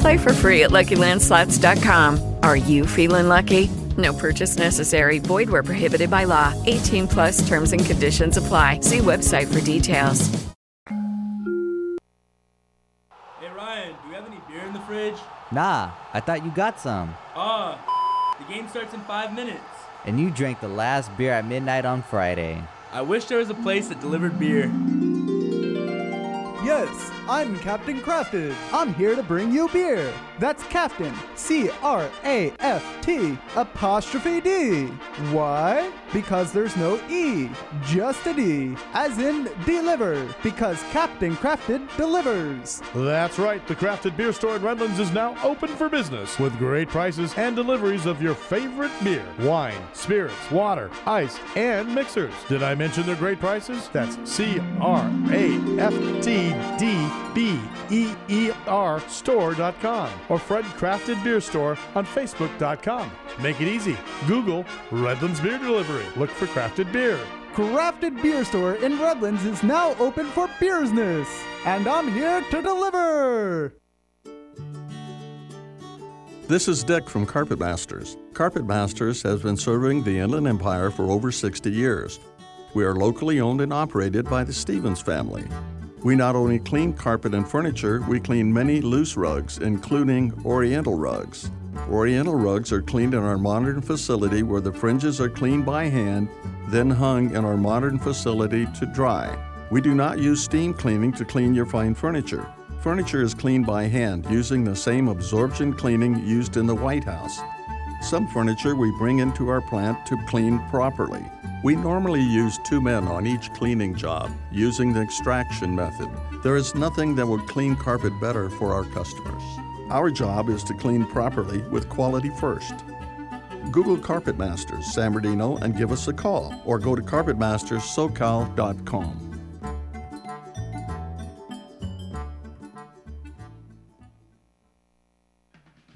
Play for free at LuckyLandSlots.com. Are you feeling lucky? No purchase necessary. Void where prohibited by law. 18 plus terms and conditions apply. See website for details. Hey Ryan, do we have any beer in the fridge? Nah, I thought you got some. Ah, the game starts in five minutes. And you drank the last beer at midnight on Friday. I wish there was a place that delivered beer. Yes, I'm Captain Craft'd. I'm here to bring you beer. That's Captain, C R A F T apostrophe D. Why? Because there's no E, just a D, as in deliver, because Captain Craft'd delivers. That's right, the Craft'd Beer Store in Redlands is now open for business with great prices and deliveries of your favorite beer, wine, spirits, water, ice, and mixers. Did I mention their great prices? That's C R A F T D B E E R store.com or Fred Craft'd Beer Store on Facebook.com. Make it easy. Google Redlands Beer Delivery. Look for crafted beer. Craft'd Beer Store in Redlands is now open for business, and I'm here to deliver. This is Dick from Carpet Masters. Carpet Masters has been serving the Inland Empire for over 60 years. We are locally owned and operated by the Stevens family. We not only clean carpet and furniture, we clean many loose rugs, including Oriental rugs. Oriental rugs are cleaned in our modern facility where the fringes are cleaned by hand, then hung in our modern facility to dry. We do not use steam cleaning to clean your fine furniture. Furniture is cleaned by hand using the same absorption cleaning used in the White House. Some furniture we bring into our plant to clean properly. We normally use two men on each cleaning job using the extraction method. There is nothing that would clean carpet better for our customers. Our job is to clean properly with quality first. Google Carpet Masters San Bernardino and give us a call or go to carpetmasterssocal.com.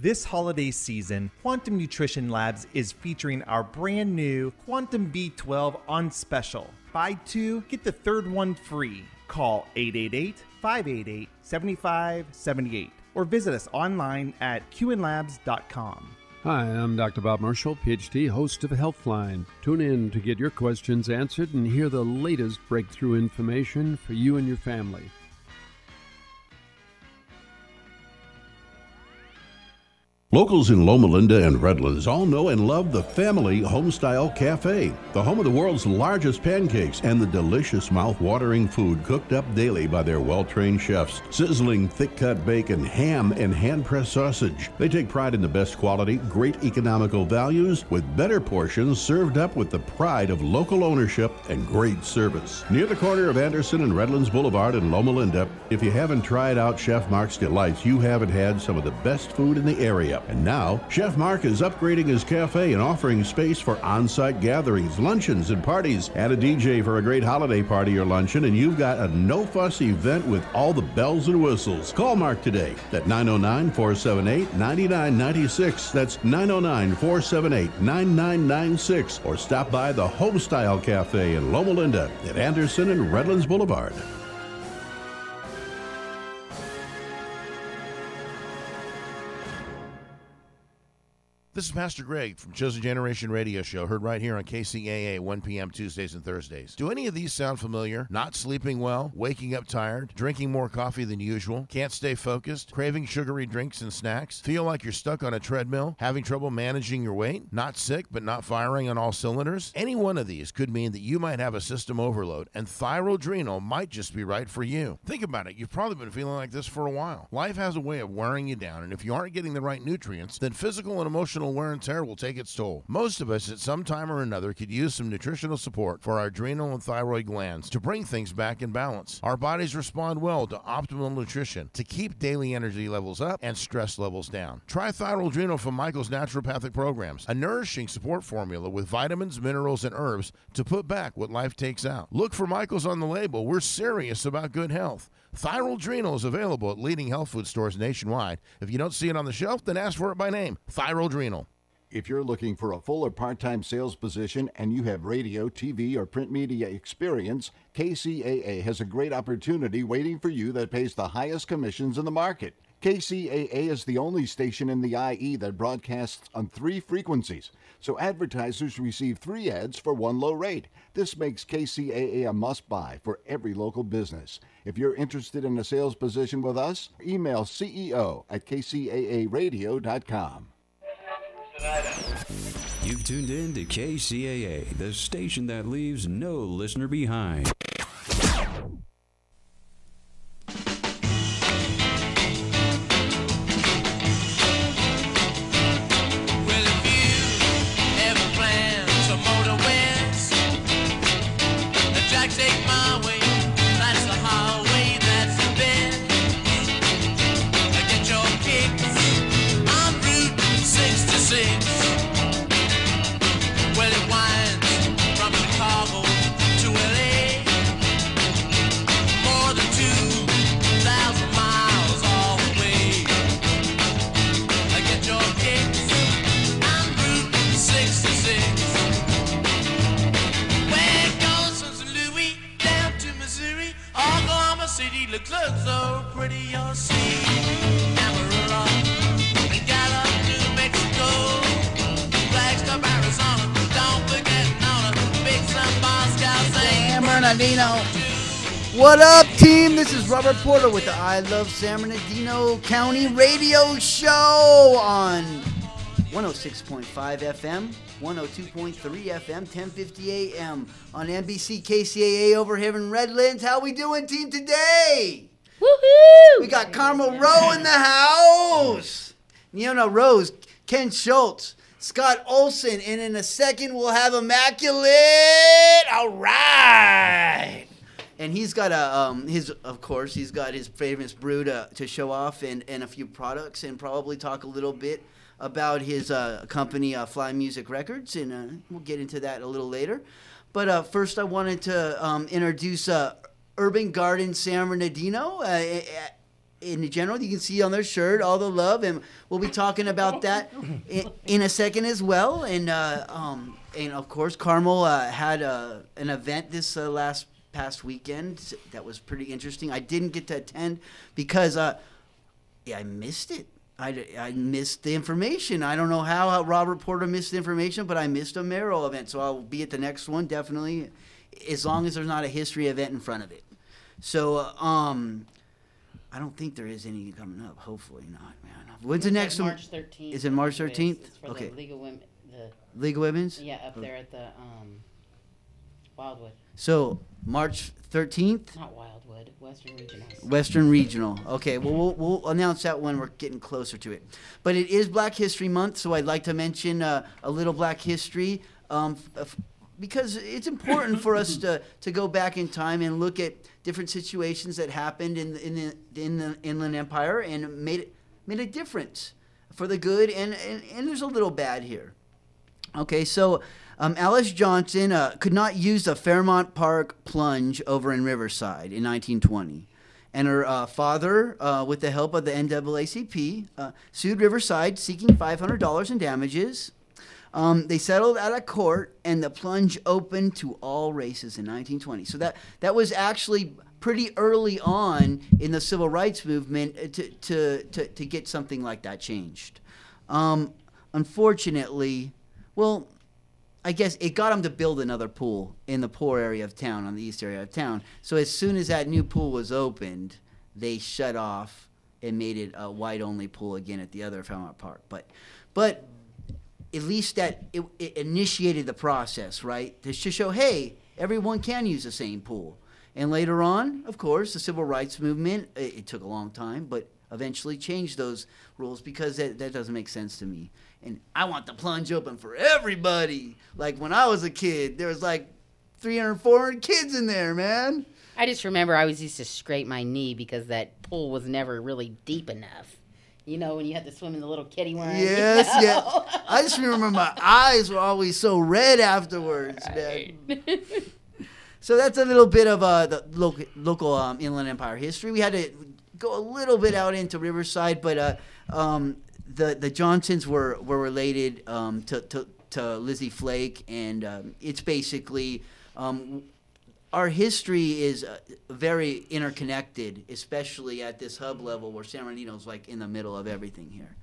This holiday season, Quantum Nutrition Labs is featuring our brand new Quantum B12 on special. Buy two, get the third one free. Call 888 588 7578 or visit us online at qnlabs.com. Hi, I'm Dr. Bob Marshall, PhD, host of Healthline. Tune in to get your questions answered and hear the latest breakthrough information for you and your family. Locals in Loma Linda and Redlands all know and love the Family Homestyle Cafe, the home of the world's largest pancakes and the delicious mouth-watering food cooked up daily by their well-trained chefs. Sizzling thick-cut bacon, ham, and hand-pressed sausage. They take pride in the best quality, great economical values, with better portions served up with the pride of local ownership and great service. Near the corner of Anderson and Redlands Boulevard in Loma Linda, if you haven't tried out Chef Mark's Delights, you haven't had some of the best food in the area. And now, Chef Mark is upgrading his cafe and offering space for on site gatherings, luncheons, and parties. Add a DJ for a great holiday party or luncheon, and you've got a no fuss event with all the bells and whistles. Call Mark today at 909 478 9996. That's 909 478 9996. Or stop by the Homestyle Cafe in Loma Linda at Anderson and Redlands Boulevard. This is Pastor Greg from Chosen Generation Radio Show, heard right here on KCAA, 1 p.m. Tuesdays and Thursdays. Do any of these sound familiar? Not sleeping well, waking up tired, drinking more coffee than usual, can't stay focused, craving sugary drinks and snacks, feel like you're stuck on a treadmill, having trouble managing your weight, not sick but not firing on all cylinders? Any one of these could mean that you might have a system overload, and thyroadrenal might just be right for you. Think about it. You've probably been feeling like this for a while. Life has a way of wearing you down, and if you aren't getting the right nutrients, then physical and emotional wear and tear will take its toll. Most of us at some time or another could use some nutritional support for our adrenal and thyroid glands to bring things back in balance. Our bodies respond well to optimal nutrition to keep daily energy levels up and stress levels down. Try Thyroadrenal from Michael's Naturopathic Programs, a nourishing support formula with vitamins, minerals, and herbs to put back what life takes out. Look for Michael's on the label. We're serious about good health. Thyroadrenal is available at leading health food stores nationwide. If you don't see it on the shelf, then ask for it by name. Thyroadrenal. If you're looking for a full or part time sales position and you have radio, TV, or print media experience, KCAA has a great opportunity waiting for you that pays the highest commissions in the market. KCAA is the only station in the IE that broadcasts on three frequencies, so advertisers receive three ads for one low rate. This makes KCAA a must buy for every local business. If you're interested in a sales position with us, email CEO at kcaaradio.com. You've tuned in to KCAA, the station that leaves no listener behind. Love San Bernardino County Radio Show on 106.5 FM, 102.3 FM, 1050 AM on NBC KCAA over here in Redlands. How we doing, team, today? Woohoo! We got Carmel Rowe in the house. Neona Rose, Ken Schultz, Scott Olson, and in a second we'll have Immaculate. All right. And he's got a um, his of course he's got his famous brew to, to show off and, and a few products and probably talk a little bit about his uh, company uh, Fly Music Records and uh, we'll get into that a little later. But uh, first I wanted to um, introduce uh, Urban Garden San Bernardino. Uh, in general, you can see on their shirt all the love, and we'll be talking about that in, in a second as well. And uh, um, and of course, Carmel uh, had uh, an event this uh, last past weekend that was pretty interesting. I didn't get to attend because uh, yeah, I missed it. I, I missed the information. I don't know how, how Robert Porter missed the information, but I missed a Merrill event, so I'll be at the next one definitely, as long as there's not a history event in front of it. So, uh, um, I don't think there is any coming up. Hopefully not, man. When's the It's next one? March 13th. Is it March It's- 13th? It's for Okay. the League of Women. The League of Women's? Yeah, up there at the um, Wildwood. So March 13th, Not Wildwood, Western Regional. Western Regional. Okay, well, we'll we'll announce that when we're getting closer to it. But it is Black History Month, so I'd like to mention uh, a little Black history. Um, f- f- because it's important for us to, to go back in time and look at different situations that happened in the, in the, in the Inland Empire and made it, made a difference for the good and, and, and there's a little bad here. Okay, so um, Alice Johnson uh, could not use the Fairmount Park plunge over in Riverside in 1920. And her uh, father, uh, with the help of the NAACP, uh, sued Riverside seeking $500 in damages. Um, they settled out of court, and the plunge opened to all races in 1920. So that, that was actually pretty early on in the civil rights movement uh, to, to, to, to get something like that changed. Um, unfortunately, well, I guess it got them to build another pool in the poor area of town, on the east area of town. So as soon as that new pool was opened, they shut off and made it a white only pool again at the other Fairmount Park. But, but at least that it, it initiated the process, right? To show, hey, everyone can use the same pool. And later on, of course, the civil rights movement, it, it took a long time, but eventually changed those rules because that, that doesn't make sense to me. And I want the plunge open for everybody. Like when I was a kid, there was like 300, 400 kids in there, man. I just remember I was used to scrape my knee because that pool was never really deep enough. You know, when you had to swim in the little kitty worm. you Yes, know? yes. I just remember my eyes were always so red afterwards, man. So that's a little bit of uh, the local, local um, Inland Empire history. We had to go a little bit out into Riverside, but uh, um, the the Johnsons were were related um, to, to to Lizzie Flake, and um, it's basically um, our history is uh, very interconnected, especially at this hub level where San Bernardino's like in the middle of everything here.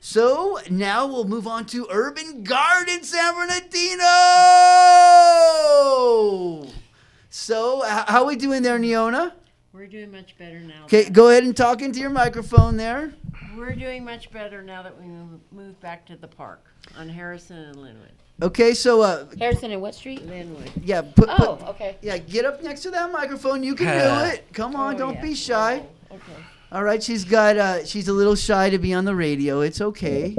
So now we'll move on to Urban Garden San Bernardino. So how are we doing there, Neona? We're doing much better now. Okay, go ahead and talk into your microphone there. We're doing much better now that we move- moved back to the park on Harrison and Linwood. Okay, so uh, Harrison and what street? Linwood. yeah, put, Oh, okay. yeah, get up next to that microphone. You can do it. Come on, Oh, don't yeah. be shy. Okay. All right, she's got uh, she's a little shy to be on the radio. It's okay.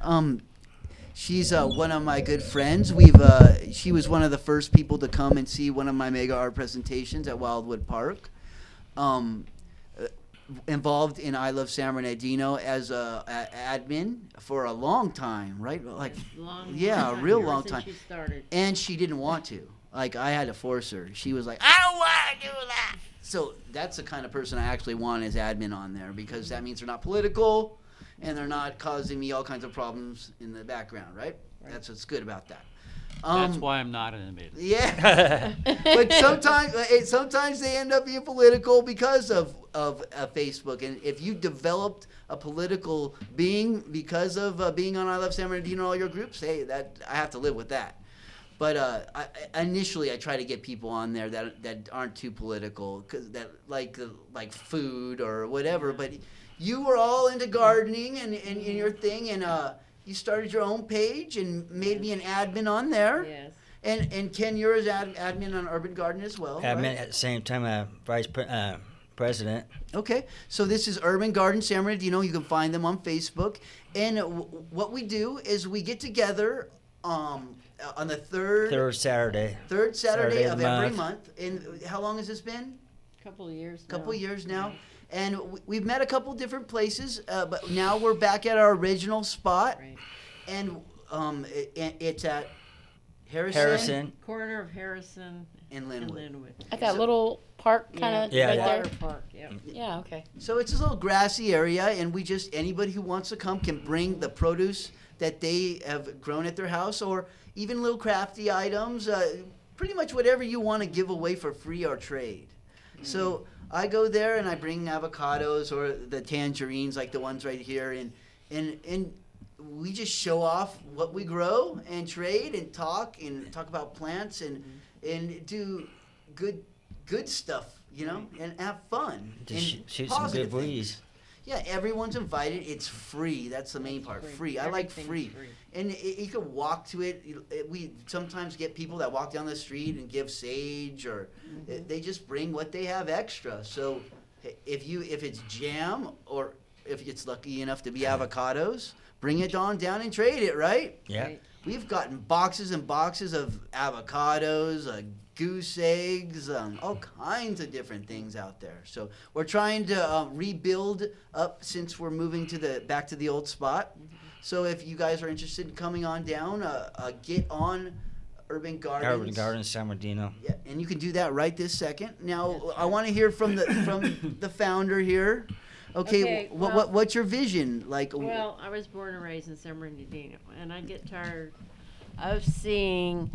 Um, she's uh, one of my good friends. We've uh, she was one of the first people to come and see one of my mega art presentations at Wildwood Park. Um, uh, involved in I Love San Bernardino as a, a admin for a long time, right? Like, Long, yeah, long a real long time. she. And she didn't want to. Like I had to force her. She was like, I don't want to do that. So that's the kind of person I actually want as admin on there because that means they're not political and they're not causing me all kinds of problems in the background, right? That's what's good about that. That's Um, why I'm not an inmate. yeah, but sometimes sometimes they end up being political because of of uh, Facebook. And if you developed a political being because of uh, being on I Love San Bernardino, all your groups, hey, that I have to live with that. But uh, I, I- initially, I try to get people on there that that aren't too political, cause that like uh, like food or whatever. But you were all into gardening and, and, and your thing, and uh, you started your own page and made me an admin on there. Yes. And and Ken, you're as ad, admin on Urban Garden as well. Admin right? at the same time, uh, vice pre- uh, president. Okay, so this is Urban Garden San Bernardino. You can find them on Facebook. And w- what we do is we get together um, on the third Third Saturday. third Saturday, Saturday of of every month. month. And how long has this been? A couple of years. A couple now. years now. And we've met a couple different places, uh, but now we're back at our original spot. And um, it, it- it's at Harrison, Harrison. Corner of Harrison and Linwood. Linwood. At that little park kind of Yeah, right yeah. there. Park, yeah. Yeah, okay. So it's a little grassy area, and we just anybody who wants to come can bring the produce that they have grown at their house, or even little crafty items. Uh, pretty much whatever you want to give away for free or trade. So I go there and I bring avocados or the tangerines, like the ones right here, and and and we just show off what we grow and trade and talk and talk about plants and mm-hmm. and do good good stuff, you know, and have fun. Just and sh- shoot some positive good things. breeze. Yeah, everyone's invited. It's free. That's the main part. Free. I like free. free. And it, you can walk to it. It- We sometimes get people that walk down the street and give sage, or Mm-hmm. they just bring what they have extra. So if you if it's jam, or if it's lucky enough to be avocados, bring it on down and trade it. Right? Yeah. We've gotten boxes and boxes of avocados, uh, goose eggs, um, all kinds of different things out there. So we're trying to uh, rebuild up since we're moving to the back to the old spot. So if you guys are interested in coming on down, uh, uh, get on Urban Gardens. Urban Garden San Bernardino. Yeah, and you can do that right this second. Now I want to hear from the from the founder here. Okay, Okay, what, well- what what's your vision? Like, Well, I was born and raised in San Bernardino, and I get tired of seeing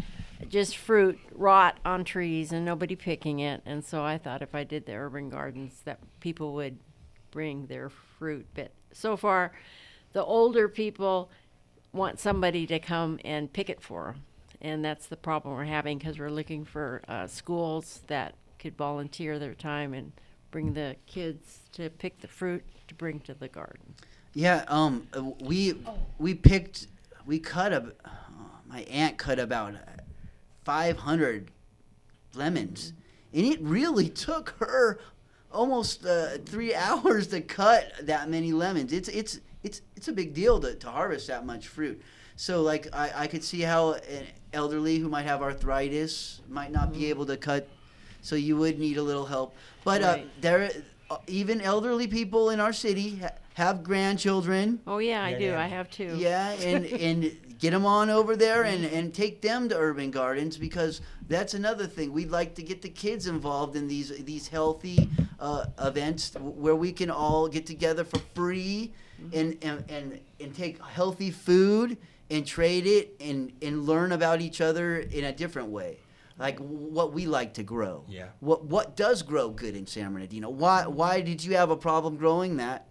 just fruit rot on trees and nobody picking it. And so I thought if I did the urban gardens, that people would bring their fruit. But so far, the older people want somebody to come and pick it for them. And that's the problem we're having because we're looking for uh, schools that could volunteer their time and bring the kids to pick the fruit to bring to the garden. Yeah, um, uh, we we picked, we cut a, my aunt cut about 500 lemons, and it really took her almost uh, three hours to cut that many lemons. It's it's it's it's a big deal to, to harvest that much fruit. So like I, I could see how an elderly who might have arthritis might not be able to cut, so you would need a little help. But uh, there, uh, even elderly people in our city ha- have grandchildren. Oh yeah, I do. I have two. Yeah, and and get them on over there and and take them to urban gardens because that's another thing. We'd like to get the kids involved in these these healthy uh, events where we can all get together for free and and and, and take healthy food and trade it and and learn about each other in a different way. Like what we like to grow. Yeah. What what does grow good in San Bernardino? Why why did you have a problem growing that?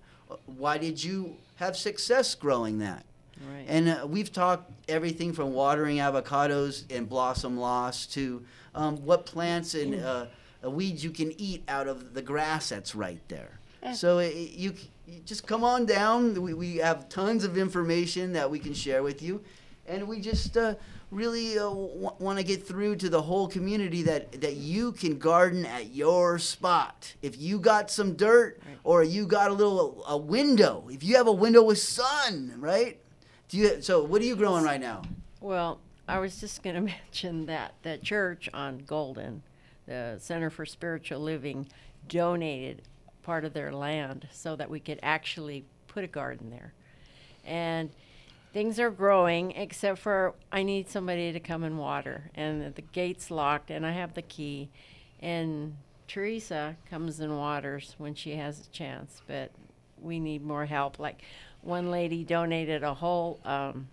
Why did you have success growing that? Right. And uh, we've talked everything from watering avocados and blossom loss to um, what plants and uh, uh, weeds you can eat out of the grass that's right there. Eh. So it, you just come on down. We, we have tons of information that we can share with you, and we just uh, really uh, w- want to get through to the whole community that that you can garden at your spot. If you got some dirt or you got a little a window, if you have a window with sun, right? Do you? So what are you growing right now? Well, I was just going to mention that the church on Golden, the Center for Spiritual Living, donated part of their land so that we could actually put a garden there. And things are growing, except for I need somebody to come and water. And the, gate's locked, and I have the key. And Teresa comes and waters when she has a chance, but we need more help. Like one lady donated a whole um,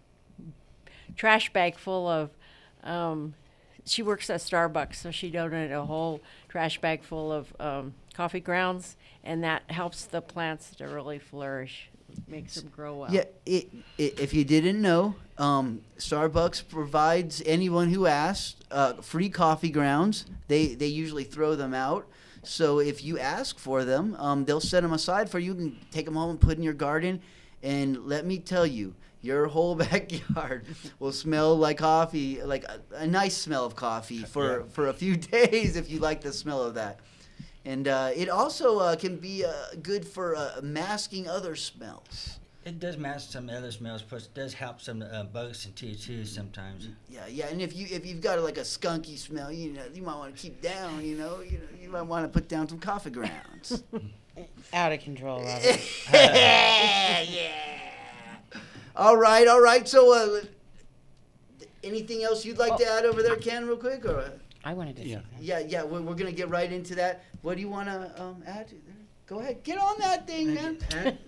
trash bag full of. Um, she works at Starbucks, so she donated a whole trash bag full of um, coffee grounds, and that helps the plants to really flourish, makes them grow well. Yeah, it, i if you didn't know, um, Starbucks provides anyone who asks uh, free coffee grounds. They they usually throw them out. So if you ask for them, um, they'll set them aside for you and take them home and put in your garden. And let me tell you, your whole backyard will smell like coffee, like a, a nice smell of coffee for, Yeah. for a few days if you like the smell of that. And uh, it also uh, can be uh, good for uh, masking other smells. It does mask some other smells, plus it does help some uh, bugs and tea too sometimes. Yeah, yeah, and if you if you've got like a skunky smell, you know, you might want to keep down. You know, you know, you might want to put down some coffee grounds. Out of control. Robert. yeah, yeah. All right, all right. So, uh, anything else you'd like to add over there, Ken, real quick, or? I wanted to. Yeah. say that. Yeah, yeah. We're, we're gonna get right into that. What do you want to um, add? To? Go ahead, get on that thing, man.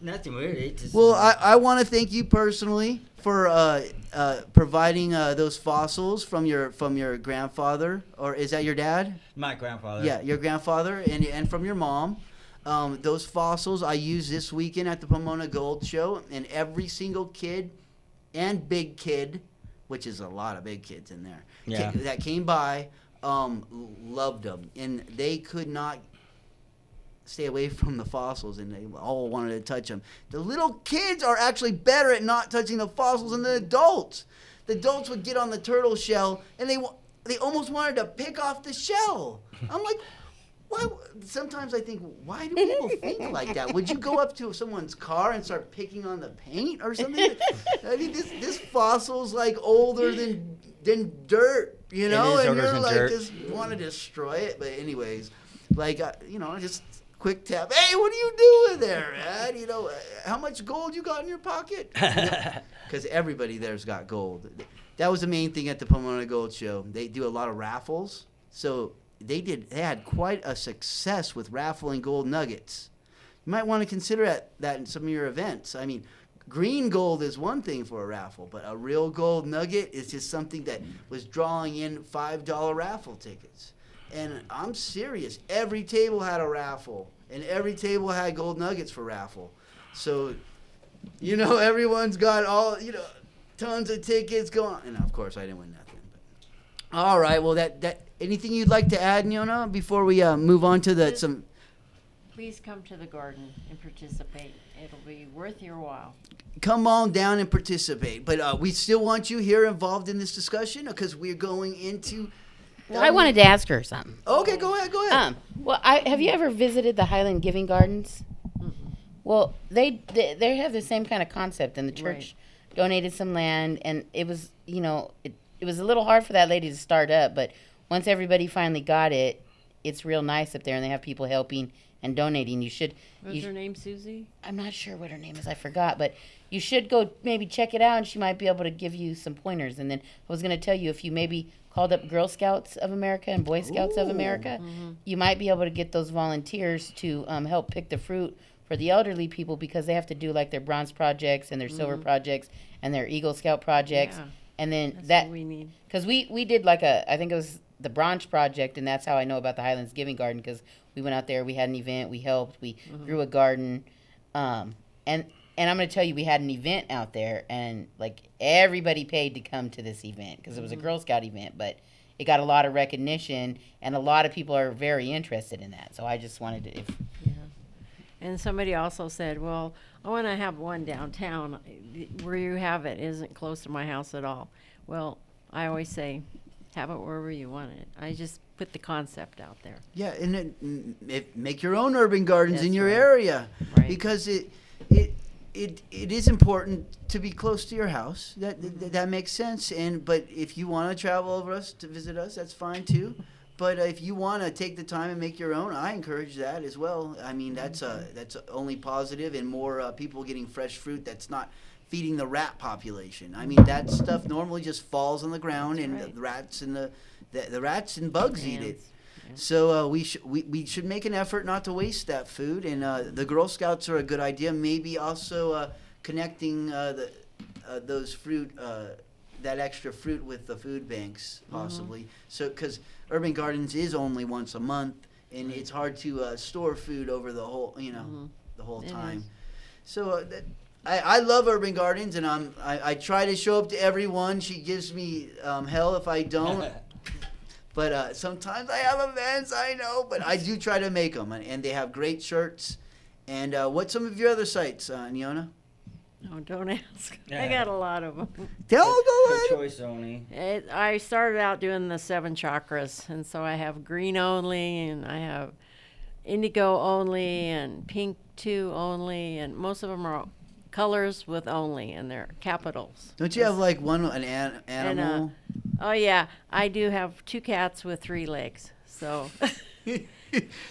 Nothing really. Just, Well, I, I want to thank you personally for uh, uh, providing uh, those fossils from your from your grandfather, or is that your dad? my grandfather. Yeah, your grandfather and and from your mom. Um, those fossils I used this weekend at the Pomona Gold Show, and every single kid and big kid, which is a lot of big kids in there, Yeah. ca- that came by, um, loved them, and they could not stay away from the fossils, and they all wanted to touch them. The little kids are actually better at not touching the fossils than the adults. The adults would get on the turtle shell, and they they almost wanted to pick off the shell. I'm like, why? Sometimes I think, why do people think like that? Would you go up to someone's car and start picking on the paint or something? I mean, this this fossil's like older than than dirt, you know, and you're like dirt. just want to destroy it. But anyways, like uh, you know, just quick tap. Hey, what are you doing there, man? You know, uh, how much gold you got in your pocket? Because everybody there's got gold. That was the main thing at the Pomona Gold Show. They do a lot of raffles, so they did. They had quite a success with raffling gold nuggets. You might want to consider that, that in some of your events. I mean, green gold is one thing for a raffle, but a real gold nugget is just something that was drawing in five dollar raffle tickets. And I'm serious. Every table had a raffle, and every table had gold nuggets for raffle. So You know, everyone's got all you know, tons of tickets going. And of course, I didn't win nothing. But. All right. Well, that that anything you'd like to add, Niona, before we uh, move on to the some. Please come to the garden and participate. It'll be worth your while. Come on down and participate. But uh, we still want you here involved in this discussion because we're going into. Well, I wanted to ask her something. Okay, go ahead. Go ahead. Um, well, I have you ever visited the Highland Giving Gardens? Well, they, they they have the same kind of concept, and the church donated some land, and it was you know it, it was a little hard for that lady to start up, but once everybody finally got it, it's real nice up there, and they have people helping and donating. You should. What's you, her name, Susie? I'm not sure what her name is. I forgot, but you should go maybe check it out, and she might be able to give you some pointers. And then I was going to tell you if you maybe called up Girl Scouts of America and Boy Scouts of Ooh. America, Mhm. you might be able to get those volunteers to um, help pick the fruit for the elderly people because they have to do like their bronze projects and their silver Mhm. projects and their Eagle Scout projects. Yeah. And then That's that what we need. because we we did like a I think it was the bronze project and that's how I know about the Highlands Giving Garden because we went out there we had an event we helped we Mhm. grew a garden um and and I'm gonna tell you we had an event out there and like everybody paid to come to this event because it was a Mhm. Girl Scout event but it got a lot of recognition and a lot of people are very interested in that so I just wanted to if And somebody also said, "Well, I want to have one downtown. Where you have it isn't close to my house at all." Well, I always say, have it wherever you want it. I just put the concept out there. Yeah, and it, it, make your own urban gardens in your right. area Right. because it it it it is important to be close to your house. That that, that makes sense. And but if you want to travel over us to visit us, that's fine too. But if you want to take the time and make your own, I encourage that as well. I mean, that's uh, that's only positive and more uh, people getting fresh fruit. That's not feeding the rat population. I mean, that stuff normally just falls on the ground, and the rats and the, the the rats and bugs eat it. So uh, we should we, we should make an effort not to waste that food, and uh, the Girl Scouts are a good idea. Maybe also uh, connecting uh, the uh, those fruit uh, that extra fruit with the food banks Mm-hmm. possibly. So because Urban Gardens is only once a month, and it's hard to uh, store food over the whole you know the whole Mm-hmm. It time. is. So uh, that, I, I love Urban Gardens, and I'm I, I try to show up to everyone. She gives me um, hell if I don't. But uh, sometimes I have events, I know, but I do try to make them, and, and they have great shirts. And uh, what's some of your other sites, uh, Niona? No, don't ask. I got a lot of them. Tell go Per ahead. choice only. It, I started out doing the seven chakras, and so I have green only, and I have indigo only, and pink two only, and most of them are colors with only, and they're capitals. Don't you have like one an, an And, uh, animal? oh yeah, I do have two cats with three legs. So.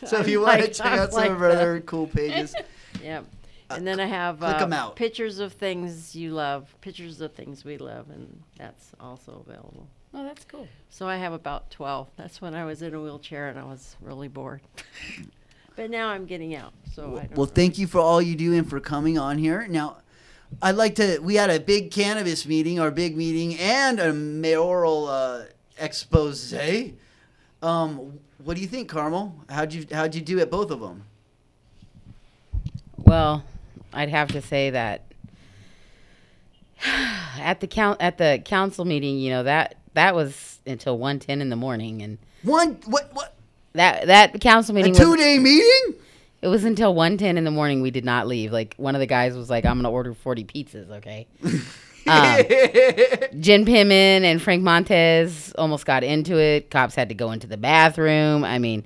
so if you want to like- check I'm out some like of our that. other cool pages, Yep. And then I have click uh, 'em out. pictures of things you love, pictures of things we love, and that's also available. Oh, that's cool. So I have about 12. That's when I was in a wheelchair and I was really bored. but now I'm getting out, so I don't well, thank you for all you do and for coming on here. Now, I'd like to. We had a big cannabis meeting, our big meeting, and a mayoral uh, expose. Um, what do you think, Carmel? How'd you How'd you do at both of them? Well, I'd have to say that at the count at the council meeting, you know that that was until one ten in the morning, and one what what that that council meeting two day meeting. It was until one ten in the morning. We did not leave. Like one of the guys was like, "I'm gonna order forty pizzas." Okay. um, Jen Pittman and Frank Montez almost got into it. Cops had to go into the bathroom. I mean,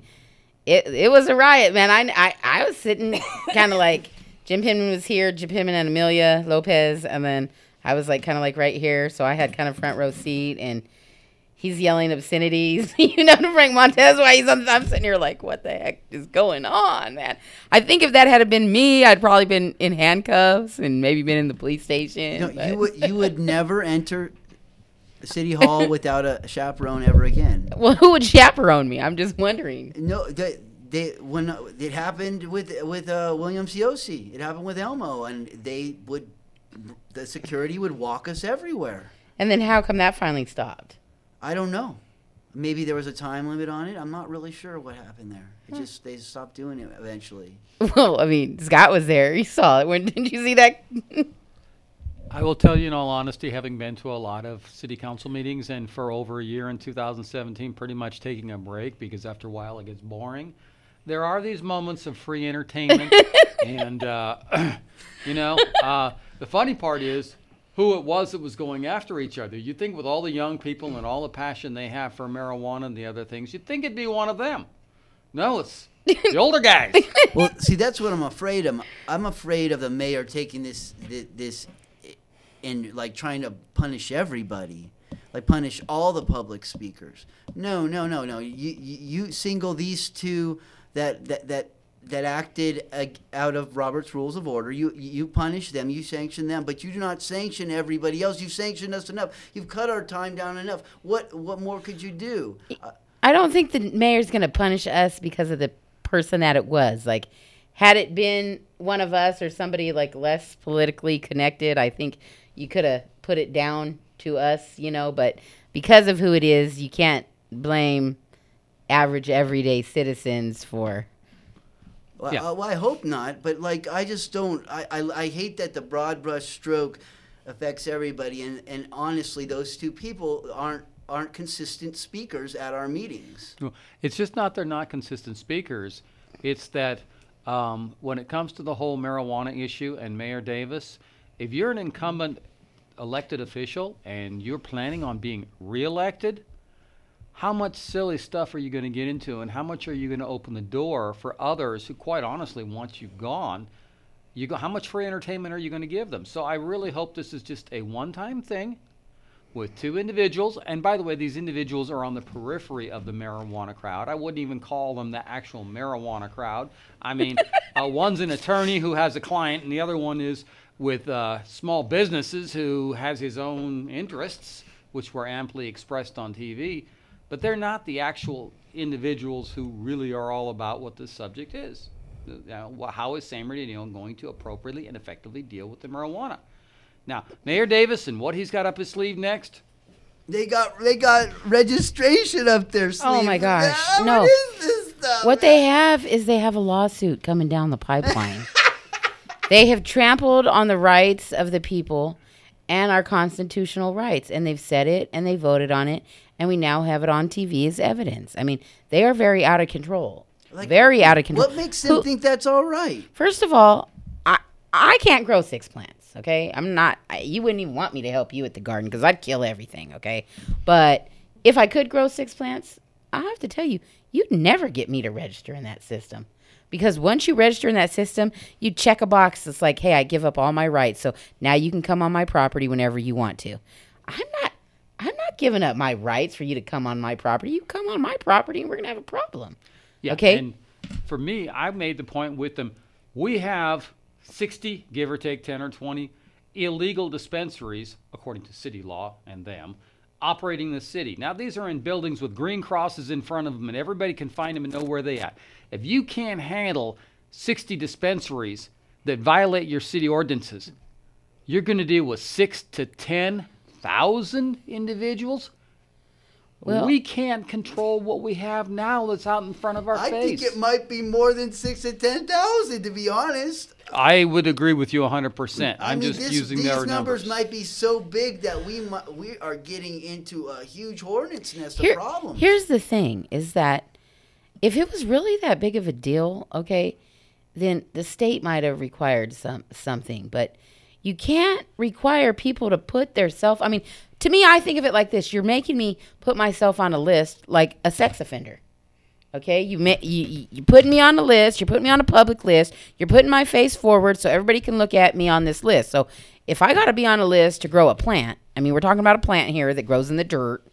it it was a riot, man. I I, I was sitting kind of like Jim Pittman was here, Jim Pittman and Amelia Lopez, and then I was like kind of like right here, so I had kind of front row seat, and he's yelling obscenities, you know, to Frank Montez while he's on. The, I'm sitting here like, what the heck is going on, man? I think if that had been me, I'd probably been in handcuffs and maybe been in the police station. No, but- you would you would never enter City Hall without a chaperone ever again. well, who would chaperone me? I'm just wondering. No, they, they when uh, it happened with with uh, William Ciosi, it happened with Elmo, and they would the security would walk us everywhere. And then how come that finally stopped? I don't know. maybe there was a time limit on it. I'm not really sure what happened there. It Hmm. just they stopped doing it eventually. Well, I mean, Scott was there. He saw it. When did you see that? I will tell you in all honesty, having been to a lot of city council meetings and for over a year in 2017, pretty much taking a break because after a while it gets boring. There are these moments of free entertainment, and uh, you know, uh, the funny part is who it was that was going after each other. You think with all the young people and all the passion they have for marijuana and the other things, you'd think it'd be one of them. No, it's the older guys. well, see, that's what I'm afraid of. I'm afraid of the mayor taking this thi- this and like trying to punish everybody, like punish all the public speakers. No, no, no, no. You you, you single these two that that that that acted ag- out of Robert's Rules of Order. You you punish them, you sanction them, but you do not sanction everybody else. You've sanctioned us enough. You've cut our time down enough. What what more could you do? Uh, I don't think the mayor's going to punish us because of the person that it was. Like, had it been one of us or somebody like less politically connected, I think you could have put it down to us, you know. But because of who it is, you can't blame average everyday citizens for. Well, Yeah. uh, well, I hope not, but like I just don't. I, I, I hate that the broad brush stroke affects everybody, and, and honestly, those two people aren't aren't consistent speakers at our meetings. It's just not they're not consistent speakers. It's that um, when it comes to the whole marijuana issue and Mayor Davis, if you're an incumbent elected official and you're planning on being reelected, how much silly stuff are you going to get into and how much are you going to open the door for others who quite honestly once you've gone? You go, how much free entertainment are you going to give them? So I really hope this is just a one-time thing with two individuals. And by the way, these individuals are on the periphery of the marijuana crowd. I wouldn't even call them the actual marijuana crowd. I mean, uh, one's an attorney who has a client, and the other one is with uh, small businesses who has his own interests, which were amply expressed on TV. But they're not the actual individuals who really are all about what the subject is. You know, how is San Bernardino going to appropriately and effectively deal with the marijuana? Now, Mayor Davis and what he's got up his sleeve next. They got they got registration up their sleeve. Oh my gosh! Ah, no. What is this stuff? What they have is they have a lawsuit coming down the pipeline. they have trampled on the rights of the people and our constitutional rights, and they've said it and they voted on it, and we now have it on TV as evidence. I mean, they are very out of control. Like, very out of control. What makes them Who- think that's all right? First of all, I I can't grow six plants. Okay, I'm not. I, you wouldn't even want me to help you at the garden because I'd kill everything. Okay, but if I could grow six plants, I have to tell you, you'd never get me to register in that system. Because once you register in that system, you check a box that's like, "Hey, I give up all my rights, so now you can come on my property whenever you want to." I'm not. I'm not giving up my rights for you to come on my property. You come on my property, and we're gonna have a problem. Yeah, Okay. And for me, I made the point with them. We have 60, give or take 10 or 20, illegal dispensaries, according to city law and them, operating the city. Now, these are in buildings with green crosses in front of them, and everybody can find them and know where they at. If you can't handle 60 dispensaries that violate your city ordinances, you're going to deal with six to 10,000 individuals. Well- we can't control what we have now that's out in front of our I face. think it might be more than six to ten thousand, to be honest. I would agree with you 100%. I I'm mean, just this, using these numbers numbers. might be so big that we mi- we are getting into a huge hornet's nest Here- of problems. Here's the thing: is that if it was really that big of a deal, okay, then the state might have required some something, but you can't require people to put their self. I mean, to me, I think of it like this: you're making me put myself on a list like a sex offender. Okay, you ma- you you- putting me on the list. You're putting me on a public list. You're putting my face forward so everybody can look at me on this list. So if I got to be on a list to grow a plant, I mean, we're talking about a plant here that grows in the dirt.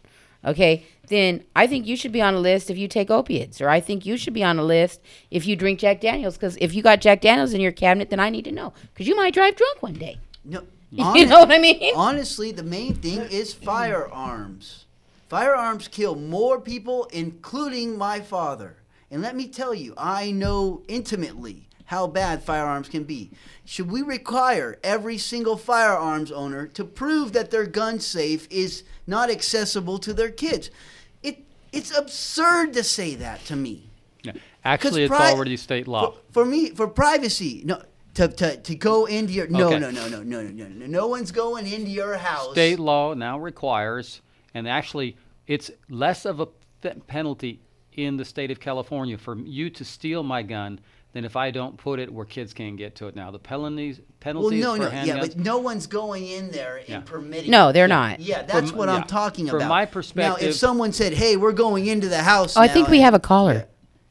Okay, then I think you should be on a list if you take opiates, or I think you should be on a list if you drink Jack Daniels. Because if you got Jack Daniels in your cabinet, then I need to know because you might drive drunk one day. No, You know what I mean? Honestly, the main thing is firearms. Firearms kill more people, including my father. And let me tell you, I know intimately how bad firearms can be. Should we require every single firearms owner to prove that their gun safe is not accessible to their kids? It It's absurd to say that to me. Yeah. Actually, it's pri- already state law. For me, for privacy, no. To, to, to go into your no Okay. no no no no no no no no one's going into your house. State law now requires, and actually, it's less of a penalty in the state of California for you to steal my gun than if I don't put it where kids can't get to it. Now, the penalties Well, penalties no, for no, handguns. yeah, but no one's going in there and Yeah. permitting. No, they're not. Yeah, that's From- what yeah. I'm talking From about. From my perspective, now, if someone said, "Hey, we're going into the house," Oh, I think we and- have a caller.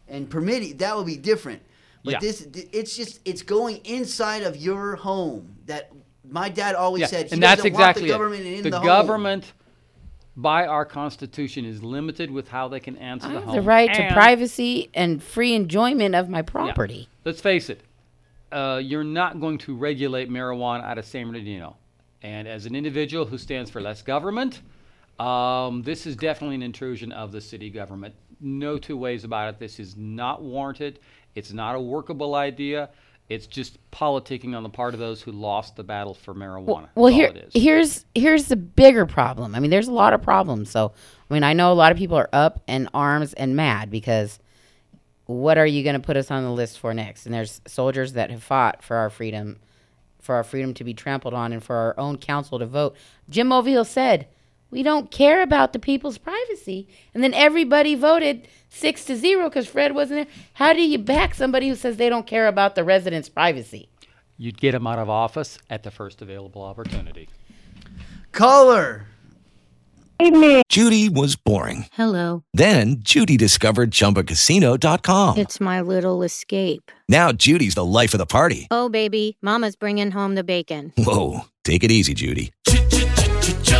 and permitting that would be different. But Yeah. this, it's just it's going inside of your home. That my dad always Yeah, said. He and that's exactly want the government it. in the the, home. government, by our Constitution, is limited with how they can answer I the have home. the right to And- privacy and free enjoyment of my property. Let's face it, uh, you're not going to regulate marijuana out of San Bernardino. And as an individual who stands for less government, um, this is definitely an intrusion of the city government. No two ways about it. This is not warranted. It's not a workable idea. It's just politicking on the part of those who lost the battle for marijuana. Well, That's here, all it is. here's here's the bigger problem. I mean, there's a lot of problems. So, I mean, I know a lot of people are up in arms and mad because what are you going to put us on the list for next? And there's soldiers that have fought for our freedom, for our freedom to be trampled on, and for our own council to vote. Jim Mulvihill said, "We don't care about the people's privacy," and then everybody voted six to zero because Fred wasn't there. How do you back somebody who says they don't care about the residents' privacy? You'd get him out of office at the first available opportunity. Caller. Judy was boring. Hello. Then Judy discovered ChumbaCasino.com. It's my little escape. Now Judy's the life of the party. Oh, baby, Mama's bringing home the bacon. Whoa, take it easy, Judy.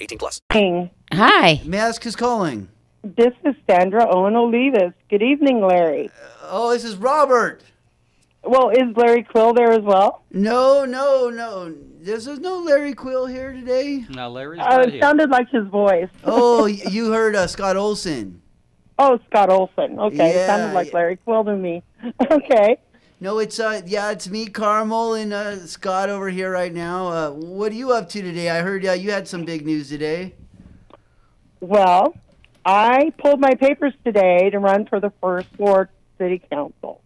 18 plus. Hi. May I ask who's calling? This is Sandra Owen Olivas. Good evening, Larry. Oh, this is Robert. Well, is Larry Quill there as well? No, no, no. There's, there's no Larry Quill here today. Now Larry's Uh, not it here. sounded like his voice. oh, y- you heard uh, Scott Olson. Oh, Scott Olson. Okay, it sounded like yeah. Larry Quill to me. okay. No, it's uh, yeah, it's me, Carmel, and uh, Scott over here right now. Uh, what are you up to today? I heard uh, you had some big news today. Well, I pulled my papers today to run for the first ward city council.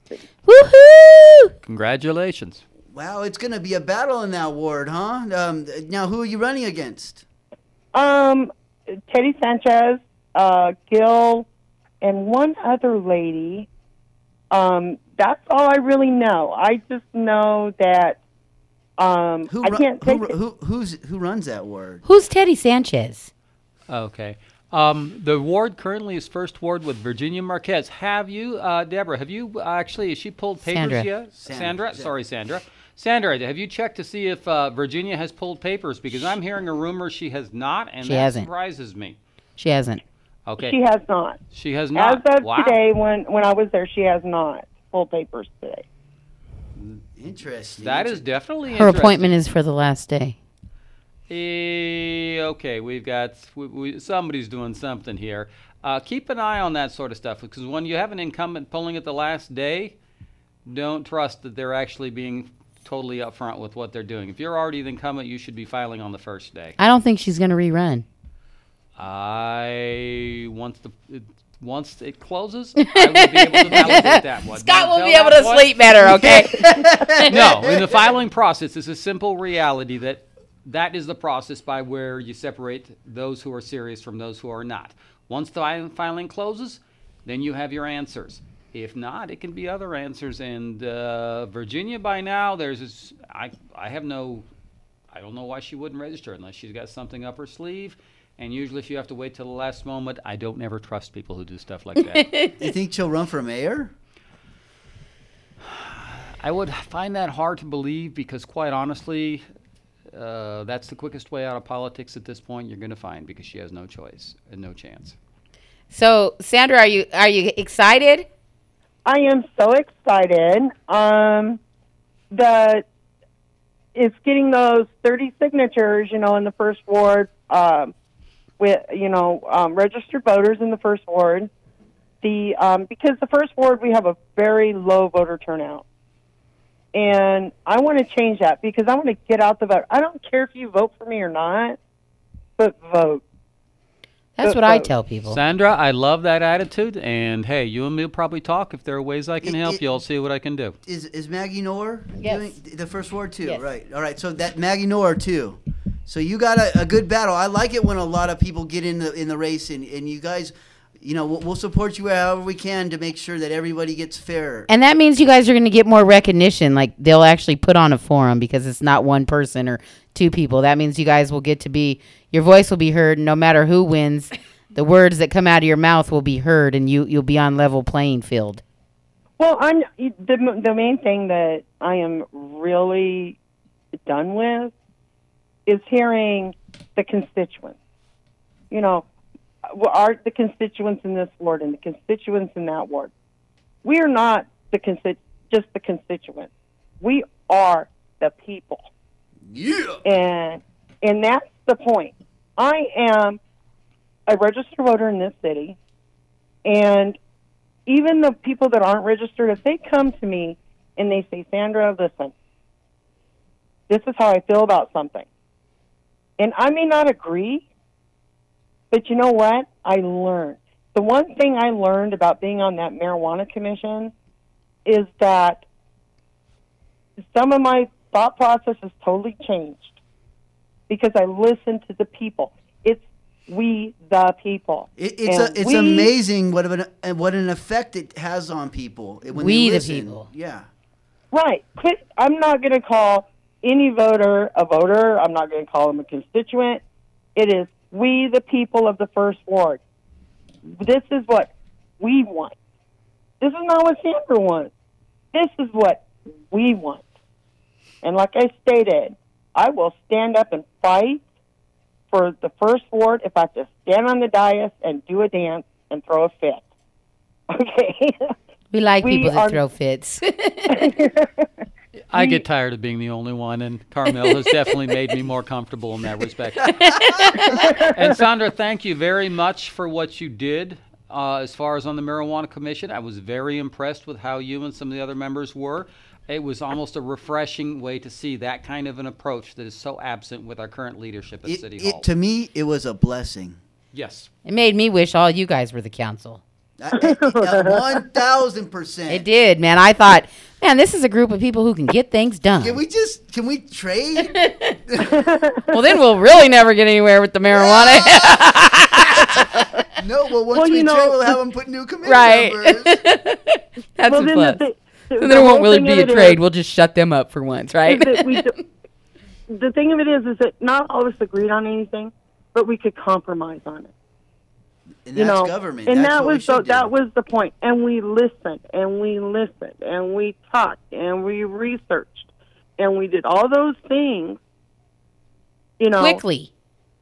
Woohoo! Congratulations. Wow, it's gonna be a battle in that ward, huh? Um, now, who are you running against? Um, Teddy Sanchez, uh, Gil, and one other lady. Um, that's all I really know. I just know that um, Who I can't take who, who who's who runs that ward? Who's Teddy Sanchez? Okay. Um, the ward currently is first ward with Virginia Marquez. Have you, uh, Deborah? Have you actually? Has she pulled papers Sandra. yet? Sandra. Sorry, Sandra. Sandra, have you checked to see if uh, Virginia has pulled papers? Because I'm hearing a rumor she has not, and She that hasn't. surprises me. She hasn't. Okay. She has not. She has not. As of wow. today, when when I was there, she has not full papers today. Interesting. That is definitely Her interesting. appointment is for the last day. Eh, okay, we've got we, we, somebody's doing something here. Uh, keep an eye on that sort of stuff because when you have an incumbent polling at the last day, don't trust that they're actually being totally upfront with what they're doing. If you're already the incumbent, you should be filing on the first day. I don't think she's going to rerun. I once the it, once it closes, I will be able to validate that one. Scott will be able to point- sleep better, okay? no, in the filing process, it's a simple reality that that is the process by where you separate those who are serious from those who are not. Once the filing closes, then you have your answers. If not, it can be other answers. And uh, Virginia, by now, there's this, I I have no, I don't know why she wouldn't register unless she's got something up her sleeve. And usually, if you have to wait till the last moment, I don't never trust people who do stuff like that. you think she'll run for mayor? I would find that hard to believe because, quite honestly, uh, that's the quickest way out of politics at this point. You're going to find because she has no choice and no chance. So, Sandra, are you are you excited? I am so excited. Um, the it's getting those 30 signatures, you know, in the first ward, um, with you know um, registered voters in the first ward. The um, because the first ward we have a very low voter turnout, and I want to change that because I want to get out the vote. I don't care if you vote for me or not, but vote. That's what I tell people. Sandra, I love that attitude. And hey, you and me will probably talk. If there are ways I can It- help it- you, I'll see what I can do. Is is Maggie Knorr Yes. doing the first ward too? Yes. Right. All right. So that Maggie Knorr too. So you got a, a good battle. I like it when a lot of people get in the in the race, and, and you guys, you know, we'll, we'll support you however we can to make sure that everybody gets fair. And that means you guys are going to get more recognition. Like they'll actually put on a forum because it's not one person or two people. That means you guys will get to be your voice will be heard. No matter who wins, the words that come out of your mouth will be heard, and you you'll be on level playing field. Well, I'm the the main thing that I am really done with is hearing the constituents. You know, are the constituents in this ward and the constituents in that ward. We are not the consti- just the constituents. We are the people. Yeah. And and that's the point. I am a registered voter in this city, and even the people that aren't registered, if they come to me and they say, Sandra, listen, this is how I feel about something. And I may not agree, but you know what? I learned. The one thing I learned about being on that marijuana commission is that some of my thought process has totally changed because I listened to the people. It's we the people. It, it's And a, it's we- amazing what of an what an effect it has on people when they We the people. Yeah. Right. I'm not going to call any voter a voter. I'm not going to call them a constituent. It is we, the people of the first ward. This is what we want. This is not what Sandra wants. This is what we want. And like I stated, I will stand up and fight for the first ward if I have to stand on the dais and do a dance and throw a fit. Okay. We like We people that are- throw fits. I get tired of being the only one, and Carmel has definitely made me more comfortable in that respect. and Sandra, thank you very much for what you did uh, as far as on the Marijuana Commission. I was very impressed with how you and some of the other members were. It was almost a refreshing way to see that kind of an approach that is so absent with our current leadership at It, City Hall. it to me it was a blessing. yes. it made me wish all you guys were the council. One thousand percent. It did, man. I thought, man, this is a group of people who can get things done. Can we just can we trade? well, then we'll really never get anywhere with the marijuana. no, well once Well, we know, trade, we'll have them put new committee Right. members. That's Well, a then plus. the thi- the- then the there won't really be a it is- trade. We'll just shut them up for once, right? we do- the thing of it is, is that not all of us agreed on anything, but we could compromise on it. And you know, government. and That's that was the, do. that was the point. And we listened, and we listened, and we talked, and we researched, and we did all those things. You know, Quickly.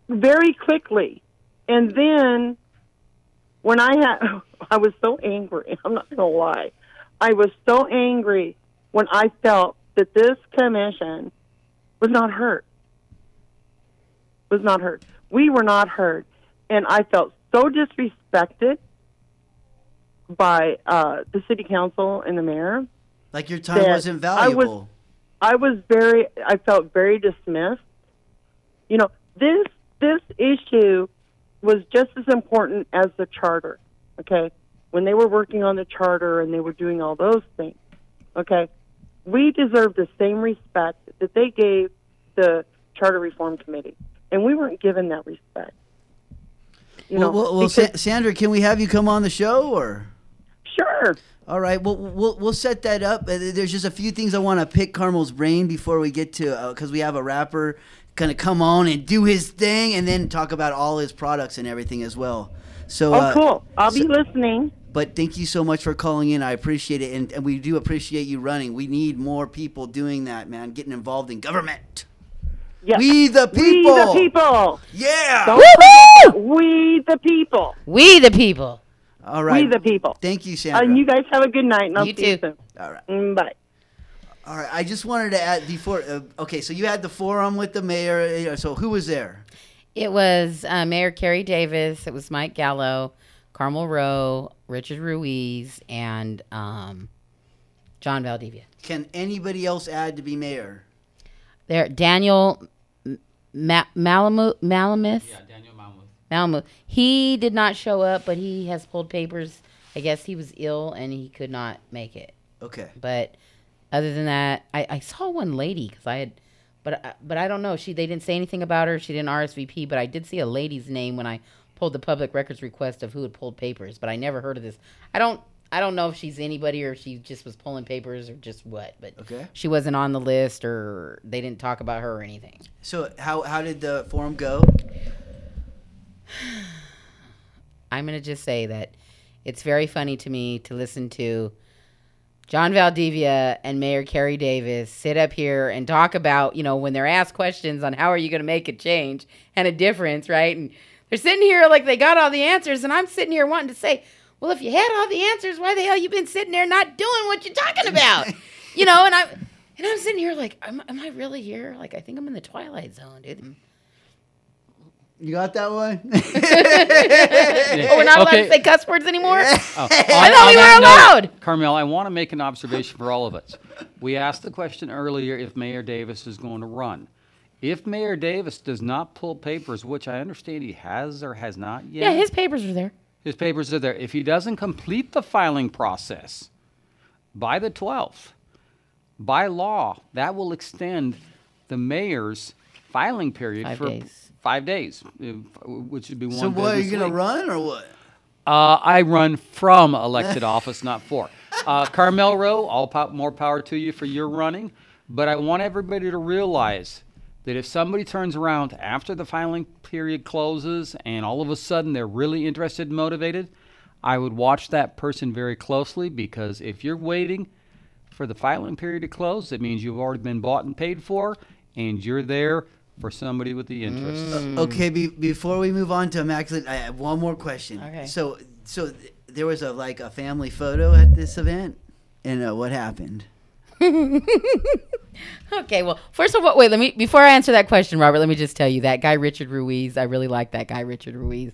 very quickly, and then when I had, I was so angry. I'm not gonna lie, I was so angry when I felt that this commission was not heard. Was not heard. We were not heard, and I felt so disrespected by uh, the city council and the mayor. Like your time wasn't I was-. I was very I felt very dismissed. You know, this this issue was just as important as the charter. Okay? When they were working on the charter and they were doing all those things. Okay? We deserve the same respect that they gave the charter reform committee. And we weren't given that respect. You well, know, well, well Sa- Sandra, can we have you come on the show or? Sure. All right. Well, we'll we'll set that up. Uh, There's just a few things I want to pick Carmel's brain before we get to because we have a rapper gonna come on and do his thing, and then talk about all his products and everything as well. So, oh, uh, cool. I'll be listening. But thank you so much for calling in. I appreciate it, and, and we do appreciate you running. We need more people doing that, man. Getting involved in government. Yeah. We the people. We the people. Yeah. Don't forget that. We the people. We the people. All right. We the people. Thank you, Uh, Sandra. and you guys have a good night. And I'll You see you soon. All right. Mm, bye. All right. I just wanted to add before. Uh, okay, so you had the forum with the mayor. uh, So who was there? It was uh, Mayor Carey Davis. It was Mike Gallo, Carmel Rowe, Richard Ruiz, and um, John Valdivia. Can anybody else add to be mayor? There, Daniel Ma- Malamu- Malamuth. Yeah, Daniel Malamuth. Malamuth. He did not show up, but he has pulled papers. I guess he was ill and he could not make it. Okay. But other than that, I, I saw one lady because I had, but I- but I don't know. She they didn't say anything about her. She didn't RSVP, but I did see a lady's name when I pulled the public records request of who had pulled papers. But I never heard of this. I don't I don't know if she's anybody or if she just was pulling papers or just what. But Okay. she wasn't on the list or they didn't talk about her or anything. So how how did the forum go? I'm going to just say that it's very funny to me to listen to John Valdivia and Mayor Carey Davis sit up here and talk about, you know, when they're asked questions on how are you going to make a change and a difference, right? And they're sitting here like they got all the answers, and I'm sitting here wanting to say, well, if you had all the answers, why the hell you been sitting there not doing what you're talking about? you know, and I'm and I'm sitting here like, am, am I really here? Like, I think I'm in the twilight zone, dude. Mm-hmm. You got that one? oh, we're not allowed to say cuss words anymore. Oh, I on- thought on we that were note, allowed. Carmel, I want to make an observation for all of us. We asked the question earlier if Mayor Davis is going to run. If Mayor Davis does not pull papers, which I understand he has or has not yet. Yeah, his papers are there. His papers are there. If he doesn't complete the filing process by the 12th, by law, that will extend the mayor's filing period Five for days. five days, which would be one. So what are you gonna run or what? Uh, I run from elected office, not for. Uh, Carmel Rowe, all po- more power to you for your running. But I want everybody to realize that if somebody turns around after the filing period closes and all of a sudden they're really interested and motivated, I would watch that person very closely because if you're waiting for the filing period to close, it means you've already been bought and paid for and you're there for somebody with the interest. Mm. Okay, be, before we move on to immaculate, I have one more question. Okay. So, so th- there was a like a family photo at this event, and uh, what happened? Okay, well, first of all, wait, let me before I answer that question, Robert, let me just tell you that guy Richard Ruiz, I really like that guy Richard Ruiz.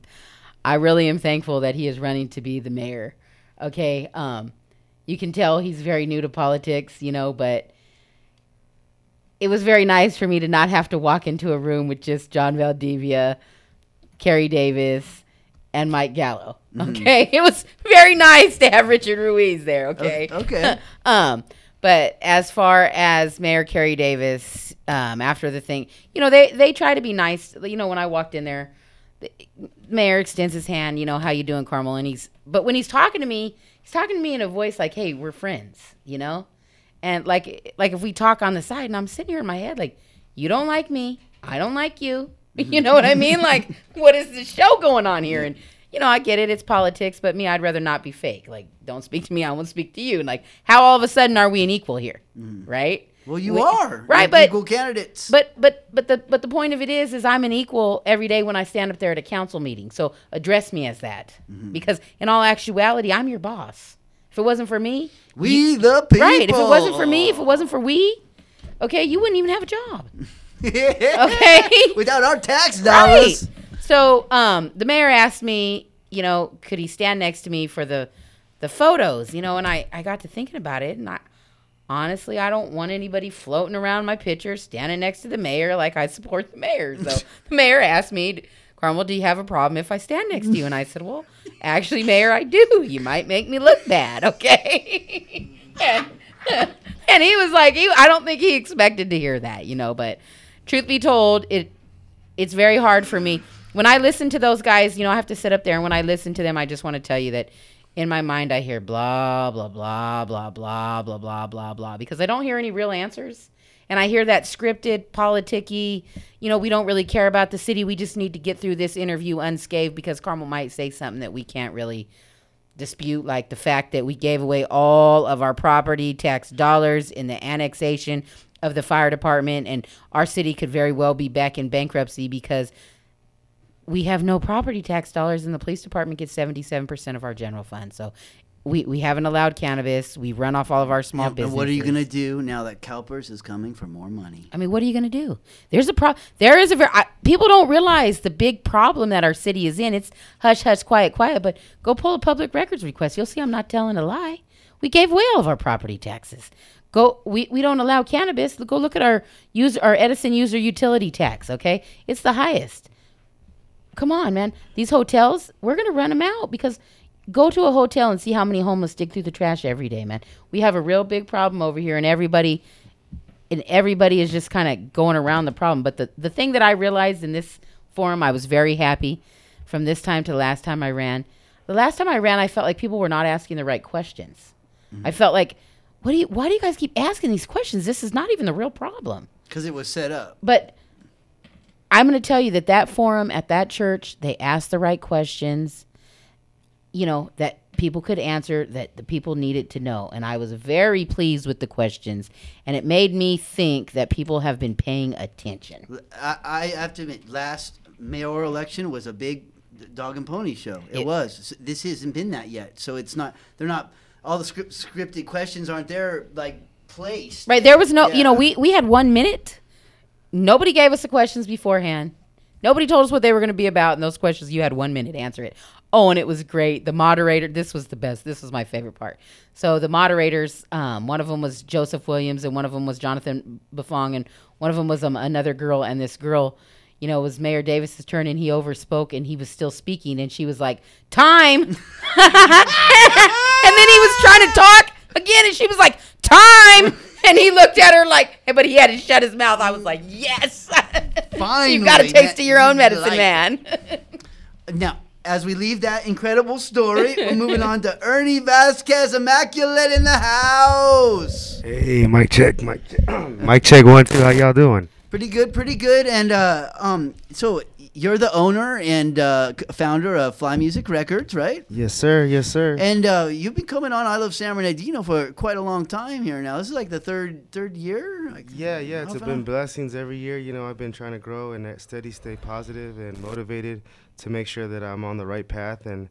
I really am thankful that he is running to be the mayor. Okay, um you can tell he's very new to politics, you know, but it was very nice for me to not have to walk into a room with just John Valdivia, Carey Davis, and Mike Gallo. Mhm. Okay, it was very nice to have Richard Ruiz there. Okay, okay. um, but as far as Mayor Carey Davis, um, after the thing, you know, they they try to be nice. You know, when I walked in there, the mayor extends his hand. You know, how you doing, Carmel? And he's but when he's talking to me, he's talking to me in a voice like, "Hey, we're friends," you know, and like like if we talk on the side, and I'm sitting here in my head like, "You don't like me, I don't like you." You know what I mean? Like, what is the show going on here? And you know, I get it, it's politics, but me, I'd rather not be fake. Like, don't speak to me, I won't speak to you. And like, how all of a sudden are we an equal here, right? Well, you We- are right, but equal candidates. but but but the but the point of it is, is I'm an equal every day when I stand up there at a council meeting. So address me as that, Mm-hmm. because in all actuality, I'm your boss. If it wasn't for me, We you- the people. right. If it wasn't for me, if it wasn't for we, okay, you wouldn't even have a job. okay, okay, without our tax dollars. Right. So um, the mayor asked me, you know, could he stand next to me for the the photos, you know, and I I got to thinking about it, and I honestly I don't want anybody floating around my picture standing next to the mayor like I support the mayor. So the mayor asked me. Carmel, do you have a problem if I stand next to you? And I said, Well, actually, Mayor, I do. You might make me look bad, okay? and, and he was like, he, I don't think he expected to hear that, you know. But truth be told, it it's very hard for me when I listen to those guys. You know, I have to sit up there, and when I listen to them, I just want to tell you that in my mind I hear blah blah blah blah blah blah blah blah blah because I don't hear any real answers. And I hear that scripted, politicky, you know, we don't really care about the city. We just need to get through this interview unscathed because Carmel might say something that we can't really dispute, like the fact that we gave away all of our property tax dollars in the annexation of the fire department, and our city could very well be back in bankruptcy because we have no property tax dollars, and the police department gets seventy-seven percent of our general fund. So. We, we haven't allowed cannabis. We run off all of our small And businesses. what are you gonna do now that CalPERS is coming for more money? I mean, what are you going to do? There's a pro. There is a very. I, people don't realize the big problem that our city is in. It's hush, hush, quiet, quiet. But go pull a public records request. You'll see I'm not telling a lie. We gave away all of our property taxes. Go. We, we don't allow cannabis. Go look at our user our Edison user utility tax. Okay, it's the highest. Come on, man. These hotels, we're going to run them out because go to a hotel and see how many homeless dig through the trash every day, man. We have a real big problem over here, and everybody and everybody is just kind of going around the problem. But the, the thing that I realized in this forum, I was very happy from this time to the last time I ran. The last time I ran, I felt like people were not asking the right questions. Mm-hmm. I felt like, what do you, why do you guys keep asking these questions? This is not even the real problem. Because it was set up. But I'm going to tell you that that forum at that church, they asked the right questions, you know, that people could answer, that the people needed to know. And I was very pleased with the questions. And it made me think that people have been paying attention. I, I have to admit, last mayoral election was a big dog and pony show. It, It- was. This hasn't been that yet. So it's not. They're not. All the script, scripted questions aren't there like placed. Right. There was no, Yeah. you know, we, we had one minute. Nobody gave us the questions beforehand. Nobody told us what they were going to be about. And those questions, you had one minute to answer it. Oh, and it was great. The moderator, this was the best. This was my favorite part. So the moderators, um, one of them was Joseph Williams, and one of them was Jonathan Buffong, and one of them was um, another girl. And this girl, you know, it was Mayor Davis's turn, and he overspoke, and he was still speaking, and she was like, "Time," and then he was trying to talk again, and she was like, "Time," and he looked at her like, but he had to shut his mouth. I was like, "Yes, Finally, you got a taste man. of your own medicine, Like- man." Now, as we leave that incredible story, we're moving on to Ernie Vasquez, Immaculate in the house. Hey, mic check, mic check, mic check one two. How y'all doing? Pretty good, pretty good. And uh, um, so you're the owner and uh, founder of Fly Music Records, right? Yes, sir. Yes, sir. And uh, you've been coming on I Love San Bernardino for quite a long time here now. This is like the third third year. Like, yeah, yeah. It's been blessings every year. You know, I've been trying to grow and steady, stay positive and motivated to make sure that I'm on the right path and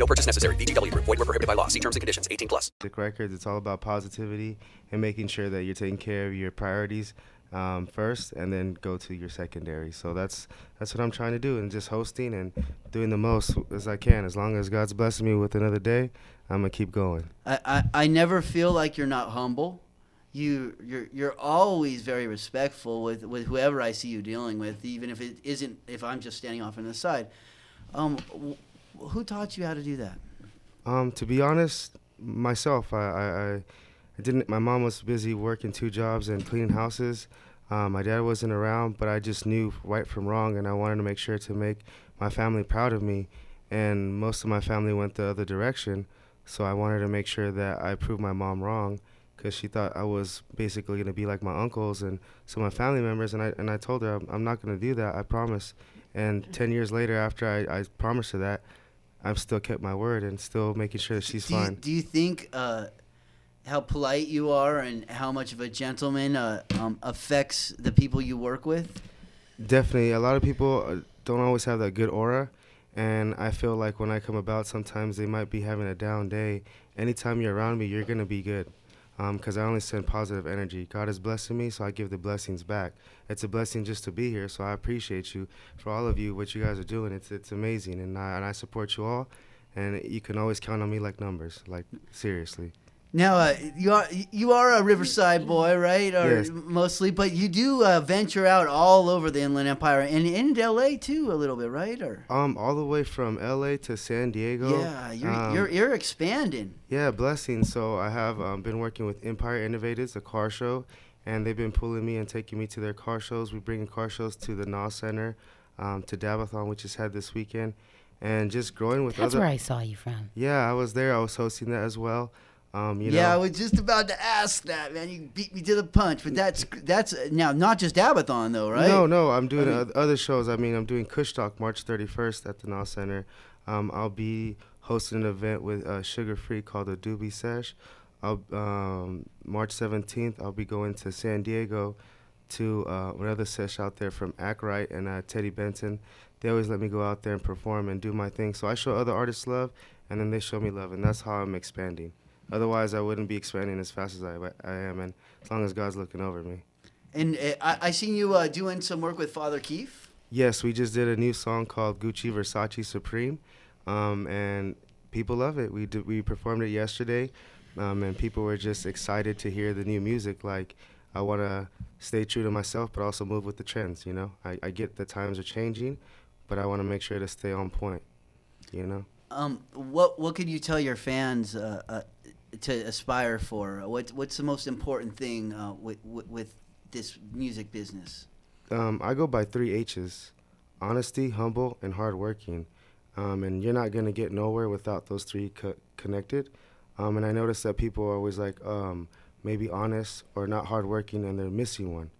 No purchase necessary. VGW Group. Void were prohibited by law. See terms and conditions. 18 plus. Music Records. It's all about positivity and making sure that you're taking care of your priorities um, first, and then go to your secondary. So that's that's what I'm trying to do, and just hosting and doing the most as I can. As long as God's blessing me with another day, I'm gonna keep going. I, I, I never feel like you're not humble. You you're you're always very respectful with, with whoever I see you dealing with, even if it isn't if I'm just standing off on the side. Um, w- who taught you how to do that? Um, to be honest, myself, I, I, I didn't. My mom was busy working two jobs and cleaning houses. Um, my dad wasn't around, but I just knew right from wrong, and I wanted to make sure to make my family proud of me. And most of my family went the other direction, so I wanted to make sure that I proved my mom wrong, because she thought I was basically gonna be like my uncles and some of my family members. And I and I told her I'm, I'm not gonna do that. I promise. And ten years later, after I, I promised her that, I've still kept my word and still making sure that she's do you, fine. do you think uh, how polite you are and how much of a gentleman uh, um, affects the people you work with? Definitely, a lot of people uh, don't always have that good aura, and I feel like when I come about, sometimes they might be having a down day. Anytime you're around me, you're gonna be good, Um, because I only send positive energy. God is blessing me, so I give the blessings back. It's a blessing just to be here, so I appreciate you for all of you what you guys are doing. It's it's amazing, and I and I support you all, and you can always count on me like numbers. Like seriously. Now, uh, you are you are a Riverside boy, right? Or Yes. mostly, but you do uh, venture out all over the Inland Empire and in LA too, a little bit, right? Or Um, all the way from LA to San Diego. yeah, you're Um, you're, you're expanding. Yeah, blessing. So I have um, been working with Empire Innovators, a car show, and they've been pulling me and taking me to their car shows. We bring in car shows to the NAW Center, um, to Dabathon, which is had this weekend, and just growing with That's other. where I saw you from. Yeah, I was there. I was hosting that as well. Um, you yeah, I know, was just about to ask that, man. You beat me to the punch, but that's that's now not just Dabathon though, right? No, no, I'm doing I mean- other shows. I mean, I'm doing Kush Talk March 31st at the NAW Center. Um, I'll be hosting an event with uh, Sugar Free called the Doobie Sesh. I'll, um, March 17th, I'll be going to San Diego to uh, another sesh out there from Ackright and uh, Teddy Benton. They always let me go out there and perform and do my thing. So I show other artists love, and then they show me love, and that's how I'm expanding. Otherwise, I wouldn't be expanding as fast as I, I am, and as long as God's looking over me. And uh, I, I seen you uh, doing some work with Father Keith. Yes, we just did a new song called Gucci Versace Supreme, um, and people love it. We did, we performed it yesterday, um, and people were just excited to hear the new music. Like, I want to stay true to myself, but also move with the trends. You know, I, I get the times are changing, but I want to make sure to stay on point. You know. Um, what what could you tell your fans uh, uh, to aspire for? What what's the most important thing uh, with, with with this music business? Um, I go by three H's: honesty, humble, and hardworking. Um, and you're not gonna get nowhere without those three co- connected. Um, and I notice that people are always like um, maybe honest or not hardworking, and they're missing one.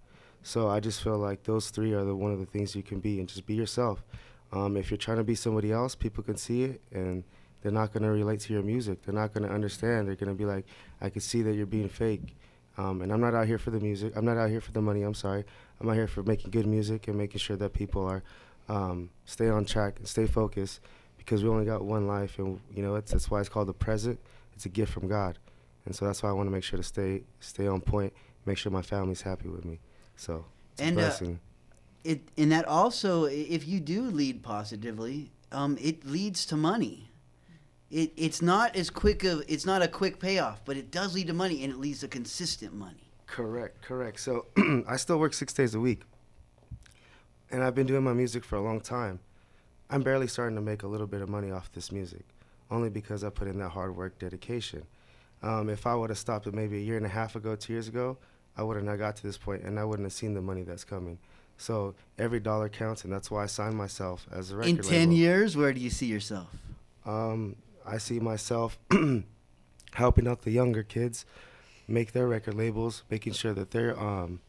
So I just feel like those three are the one of the things you can be, and just be yourself. Um, if you're trying to be somebody else, people can see it, and they're not gonna relate to your music. They're not gonna understand. They're gonna be like, I can see that you're being fake. Um, and I'm not out here for the music. I'm not out here for the money. I'm sorry. I'm out here for making good music and making sure that people are um, stay on track and stay focused because we only got one life, and you know it's, that's why it's called the present. It's a gift from God, and so that's why I want to make sure to stay stay on point, make sure my family's happy with me. So it's And, a uh, blessing. It and that also, if you do lead positively, um, it leads to money. It it's not as quick of it's not a quick payoff, but it does lead to money, and it leads to consistent money. Correct, correct. So I still work six days a week, and I've been doing my music for a long time. I'm barely starting to make a little bit of money off this music, only because I put in that hard work, dedication. Um, if I would have stopped it maybe a year and a half ago, two years ago, I wouldn't have got to this point, and I wouldn't have seen the money that's coming. So every dollar counts, and that's why I signed myself as a record In ten label. years, where do you see yourself? Um, I see myself helping out the younger kids make their record labels, making sure that they're um,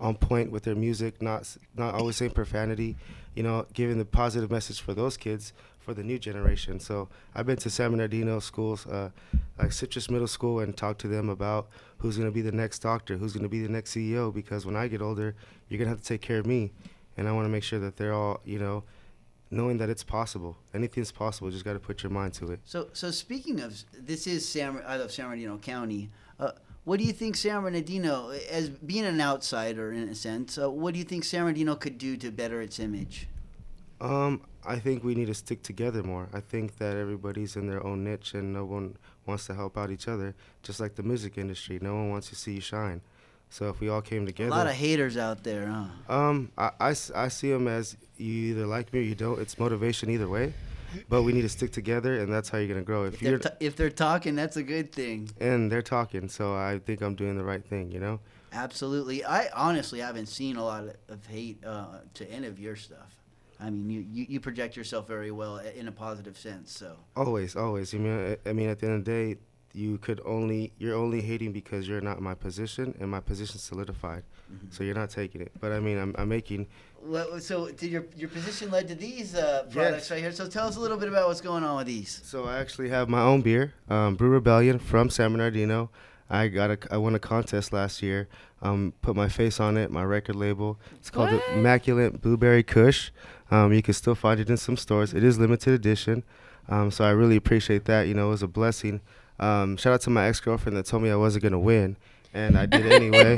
on point with their music, not not always saying profanity, you know, giving the positive message for those kids for the new generation. So I've been to San Bernardino schools, uh, like Citrus Middle School, and talked to them about who's going to be the next doctor, who's going to be the next CEO, because when I get older, you're going to have to take care of me, and I want to make sure that they're all, you know, knowing that it's possible. Anything's possible. Just got to put your mind to it. So, so speaking of this is San, I love San Bernardino County. Uh, what do you think San Bernardino, as being an outsider in a sense, uh, what do you think San Bernardino could do to better its image? Um, I think we need to stick together more. I think that everybody's in their own niche and no one wants to help out each other. Just like the music industry, no one wants to see you shine. So if we all came together, A lot of haters out there, huh? um, I, I I see them as you either like me or you don't. It's motivation either way, but we need to stick together, and that's how you're gonna grow. If If they're, you're ta- if they're talking, that's a good thing. and they're talking, so I think I'm doing the right thing. You know. Absolutely. I honestly haven't seen a lot of, hate uh, to any of your stuff. I mean, you, you, you project yourself very well in a positive sense. So Always, always. I mean, I mean, at the end of the day, you could only you're only hating because you're not in my position, and my position's solidified. Mm-hmm. So you're not taking it. But I mean, I'm, I'm making. Well, so did your your position led to these uh, products right here. So tell us a little bit about what's going on with these. So I actually have my own beer, um, Brew Rebellion from San Bernardino. I got a, I won a contest last year. Um, put my face on it, my record label. It's called the Immaculate Blueberry Kush. Um, you can still find it in some stores. It is limited edition. Um, so I really appreciate that. You know, it was a blessing. Um, shout out to my ex girlfriend that told me I wasn't gonna win, and I did anyway.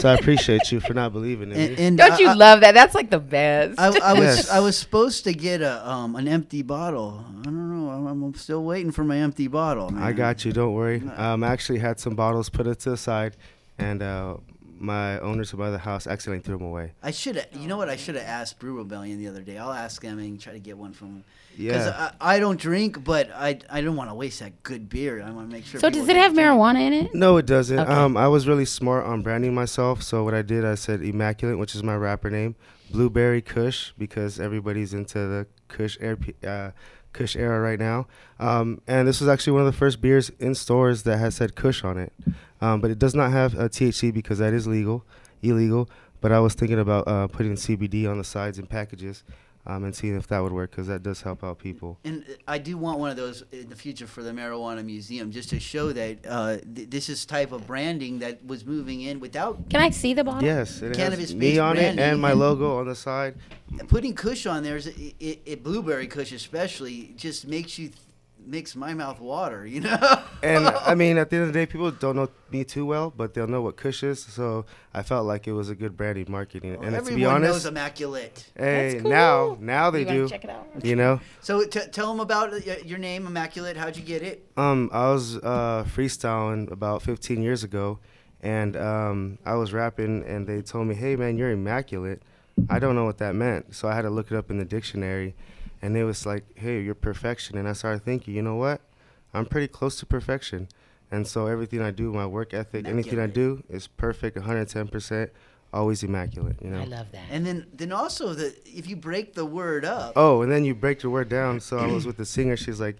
so I appreciate you for not believing in And- me. and Don't I- you I- love that? That's like the best. I, I was Yes. I was supposed to get a um an empty bottle. I don't know. I'm, I'm still waiting for my empty bottle. Man. I got you. Don't worry. Um, I actually had some bottles put it to the side, and uh, my owners who my the house accidentally threw them away. I should have. You know what? I should have asked Brew Rebellion the other day. I'll ask them and try to get one from them. Because Yeah. I, I don't drink, but I I don't want to waste that good beer. I want to make sure. so does it have drink. marijuana in it? No, it doesn't. Okay. Um, I was really smart on branding myself. So what I did, I said Immaculate, which is my rapper name, Blueberry Kush, because everybody's into the Kush air, uh, Kush era right now. Um, and this was actually one of the first beers in stores that has said Kush on it. Um, but it does not have uh, THC because that is legal, illegal. But I was thinking about uh, putting CBD on the sides and packages. Um, and seeing if that would work because that does help out people. And I do want one of those in the future for the marijuana museum, just to show that uh, th- this is type of branding that was moving in without. Can I see the bottle? Yes, it Cannabis has me on it and my logo on the side. Putting Kush on there is it, it, it blueberry Kush especially just makes you th- makes my mouth water. You know. and I mean, at the end of the day, people don't know me too well, but they'll know what Kush is. So I felt like it was a good branding marketing. and to Everyone be honest, knows immaculate. hey, That's cool. now now they You wanna do. check it out? You know, So t- tell them about your name, immaculate. How'd you get it? um, I was uh, freestyling about 15 years ago, and um, I was rapping, and they told me, "Hey, man, you're immaculate." I don't know what that meant, so I had to look it up in the dictionary, and it was like, "Hey, you're perfection," and I started thinking, you know what? I'm pretty close to perfection, and so everything I do, my work ethic, anything I do is perfect, 110 percent, always immaculate. You know. I love that. And then then also the if you break the word up. Oh, and then you break the word down. So I was with the singer. She's like,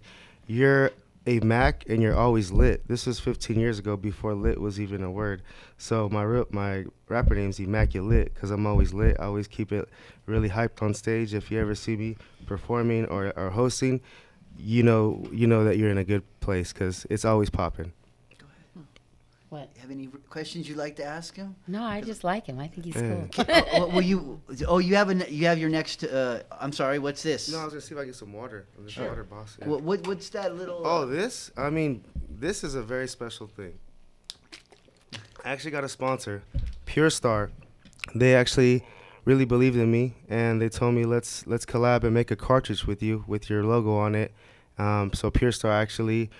"You're a Mac, and you're always lit." This was 15 years ago, before lit was even a word. So my real my rapper name's Immaculate because I'm always lit. I always keep it really hyped on stage. If you ever see me performing or, or hosting, you know you know that you're in a good place because it's always popping. What? Have any questions you'd like to ask him? No, I just like him. I think he's Yeah. cool. oh, well, you? Oh, you have a you have your next. Uh, I'm sorry. What's this? No, I was gonna see if I get some water. This Sure. water, boss. yeah. What, what what's that little? Oh, uh, this? I mean, this is a very special thing. I actually got a sponsor, Pure Star. They actually really believed in me, and they told me let's let's collab and make a cartridge with you with your logo on it. Um, so Pure Star actually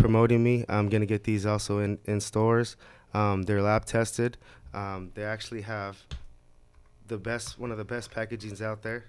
promoting me. I'm gonna get these also in in stores. Um, they're lab tested. Um, they actually have the best, one of the best packagings out there.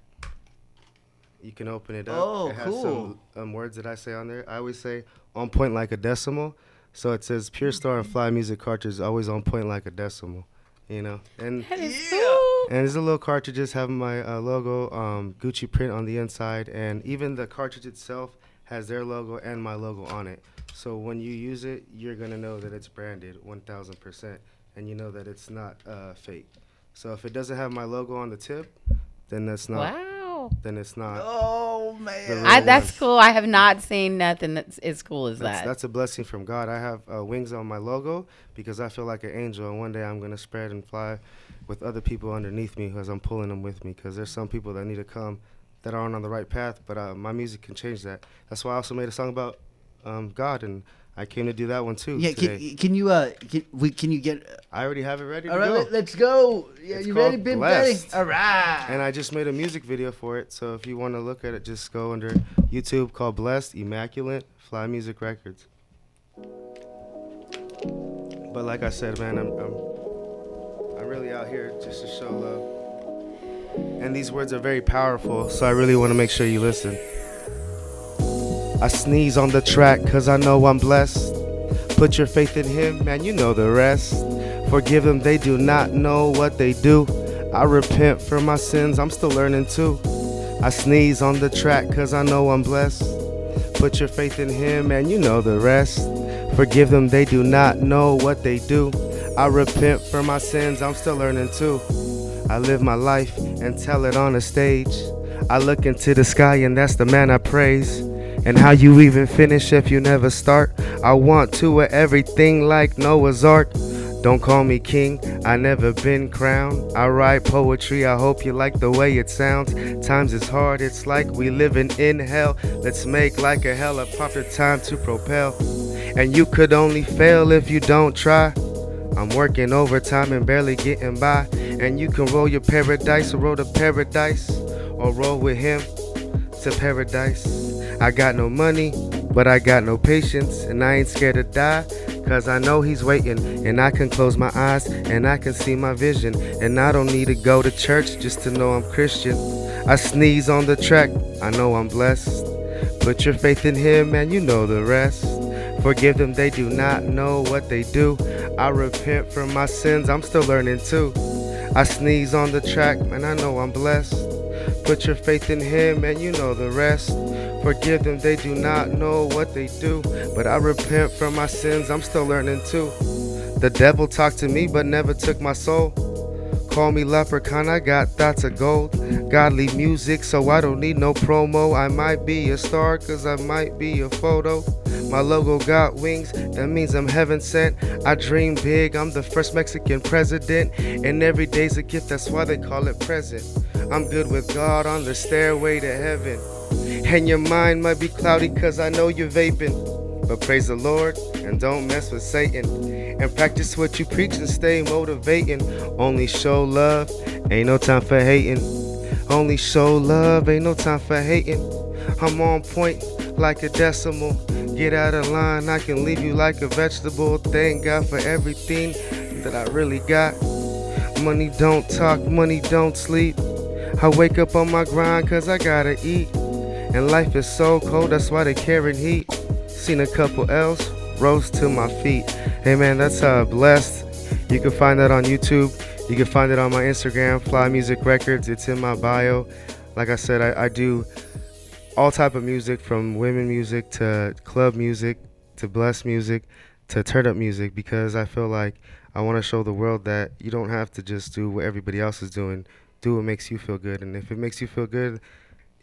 You can open it up. Oh, it has cool. some um, words that I say on there. I always say on point like a decimal. So it says Pure Star and Fly Music cartridge always on point like a decimal. You know, and That is cool. and there's a little cartridges having my uh, logo, um, Gucci print on the inside, and even the cartridge itself has their logo and my logo on it. So when you use it, you're gonna know that it's branded 1,000%, and you know that it's not uh, fake. So if it doesn't have my logo on the tip, then that's not. Wow. Then it's not. Oh man. real I, one. that's cool. I have not seen nothing that's as cool as That's, that. that's a blessing from God. I have uh, wings on my logo because I feel like an angel, and one day I'm gonna spread and fly with other people underneath me as I'm pulling them with me. Because there's some people that need to come that aren't on the right path, but uh, my music can change that. That's why I also made a song about um, God, and I came to do that one too. Yeah. Can, can you uh can, we, can you get? I already have it ready All to right. go. Let, us go. Yeah, It's you ready, been ready? All right. And I just made a music video for it. So if you want to look at it, just go under YouTube called Blessed Immaculate Fly Music Records. But like I said, man, I'm, I'm I'm really out here just to show love. And these words are very powerful, so I really want to make sure you listen. I sneeze on the track cause I know I'm blessed. Put your faith in him, man, you know the rest. Forgive them, they do not know what they do. I repent for my sins, I'm still learning too. I sneeze on the track cause I know I'm blessed. Put your faith in him, man, you know the rest. Forgive them, they do not know what they do. I repent for my sins, I'm still learning too. I live my life and tell it on a stage. I look into the sky and that's the man I praise. And how you even finish if you never start. I want to with everything like Noah's Ark. Don't call me king, I never been crowned. I write poetry, I hope you like the way it sounds. Times is hard, it's like we living in hell. Let's make like a helicopter time to propel. And you could only fail if you don't try. I'm working overtime and barely getting by. And you can roll your paradise or roll to paradise or roll with him to paradise. I got no money, but I got no patience, and I ain't scared to die. Cause I know he's waiting, and I can close my eyes and I can see my vision. And I don't need to go to church just to know I'm Christian. I sneeze on the track, I know I'm blessed. Put your faith in him and you know the rest. Forgive them, they do not know what they do. I repent from my sins, I'm still learning too. I sneeze on the track and I know I'm blessed. Put your faith in him and you know the rest. Forgive them, they do not know what they do. But I repent from my sins, I'm still learning too. The devil talked to me but never took my soul. Call me leprechaun, I got thoughts of gold. Godly music, so I don't need no promo. I might be a star, cause I might be a photo. My logo got wings, that means I'm heaven sent. I dream big, I'm the first Mexican president. And every day's a gift, that's why they call it present. I'm good with God on the stairway to heaven. And your mind might be cloudy, cause I know you're vaping. But praise the Lord and don't mess with Satan. And practice what you preach and stay motivating. Only show love, ain't no time for hating. Only show love, ain't no time for hating. I'm on point like a decimal. Get out of line, I can leave you like a vegetable. Thank God for everything that I really got. Money don't talk, money don't sleep. I wake up on my grind cause I gotta eat. And life is so cold, that's why they carrying heat. Seen a couple L's, rose to my feet. Hey man, that's uh, blessed. You can find that on YouTube. You can find it on my Instagram, Fly Music Records. It's in my bio. Like I said, I, I do all type of music from women music to club music to blessed music to turn up music because I feel like I want to show the world that you don't have to just do what everybody else is doing. Do what makes you feel good, and if it makes you feel good,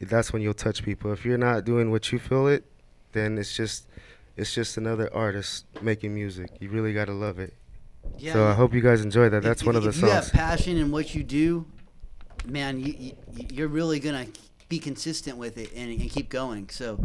that's when you'll touch people. If you're not doing what you feel it, then it's just it's just another artist making music. You really gotta love it. Yeah, so I hope you guys enjoy that. That's if, one of the if you have passion in what you do, man, you, you you're really gonna be consistent with it and, and keep going. So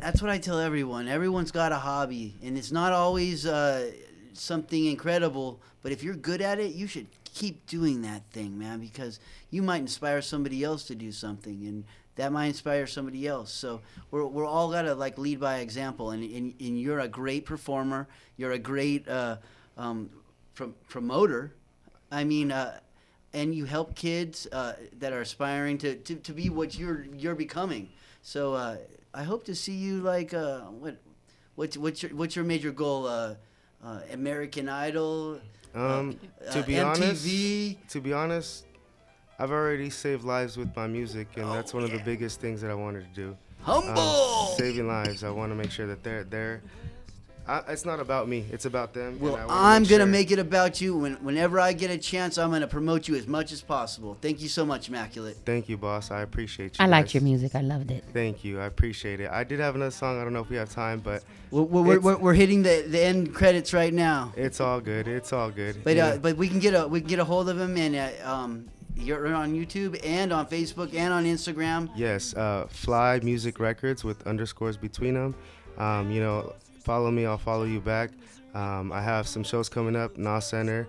that's what I tell everyone. Everyone's got a hobby, and it's not always uh, something incredible. But if you're good at it, you should keep doing that thing, man, because you might inspire somebody else to do something, and that might inspire somebody else. So we're, we're all gotta like lead by example, and, and, and you're a great performer. You're a great uh, um, prom- promoter. I mean, uh, and you help kids uh, that are aspiring to, to, to be what you're you're becoming. So uh, I hope to see you like uh, what what's what's your what's your major goal? Uh, uh, American Idol. Um, uh, to be MTV. honest, to be honest, I've already saved lives with my music, and that's one of the biggest things that I wanted to do. Um, Humble! saving lives. I want to make sure that they're they're. I, it's not about me. It's about them. Well, I wanna I'm gonna sure- make it about you. When, whenever I get a chance, I'm gonna promote you as much as possible. Thank you so much, Immaculate. Thank you, boss. I appreciate you. I liked your music. I loved it. Thank you. I appreciate it. I did have another song. I don't know if we have time, but We're, we're, we're, we're hitting the, the end credits right now. it's all good. It's all good. But Yeah. uh, but we can get a we can get a hold of him and uh, um you're on YouTube and on Facebook and on Instagram. Yes, uh, Fly Music Records with underscores between them. Um, you know, follow me, I'll follow you back. Um, I have some shows coming up, Nas Center,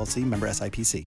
LLC member SIPC.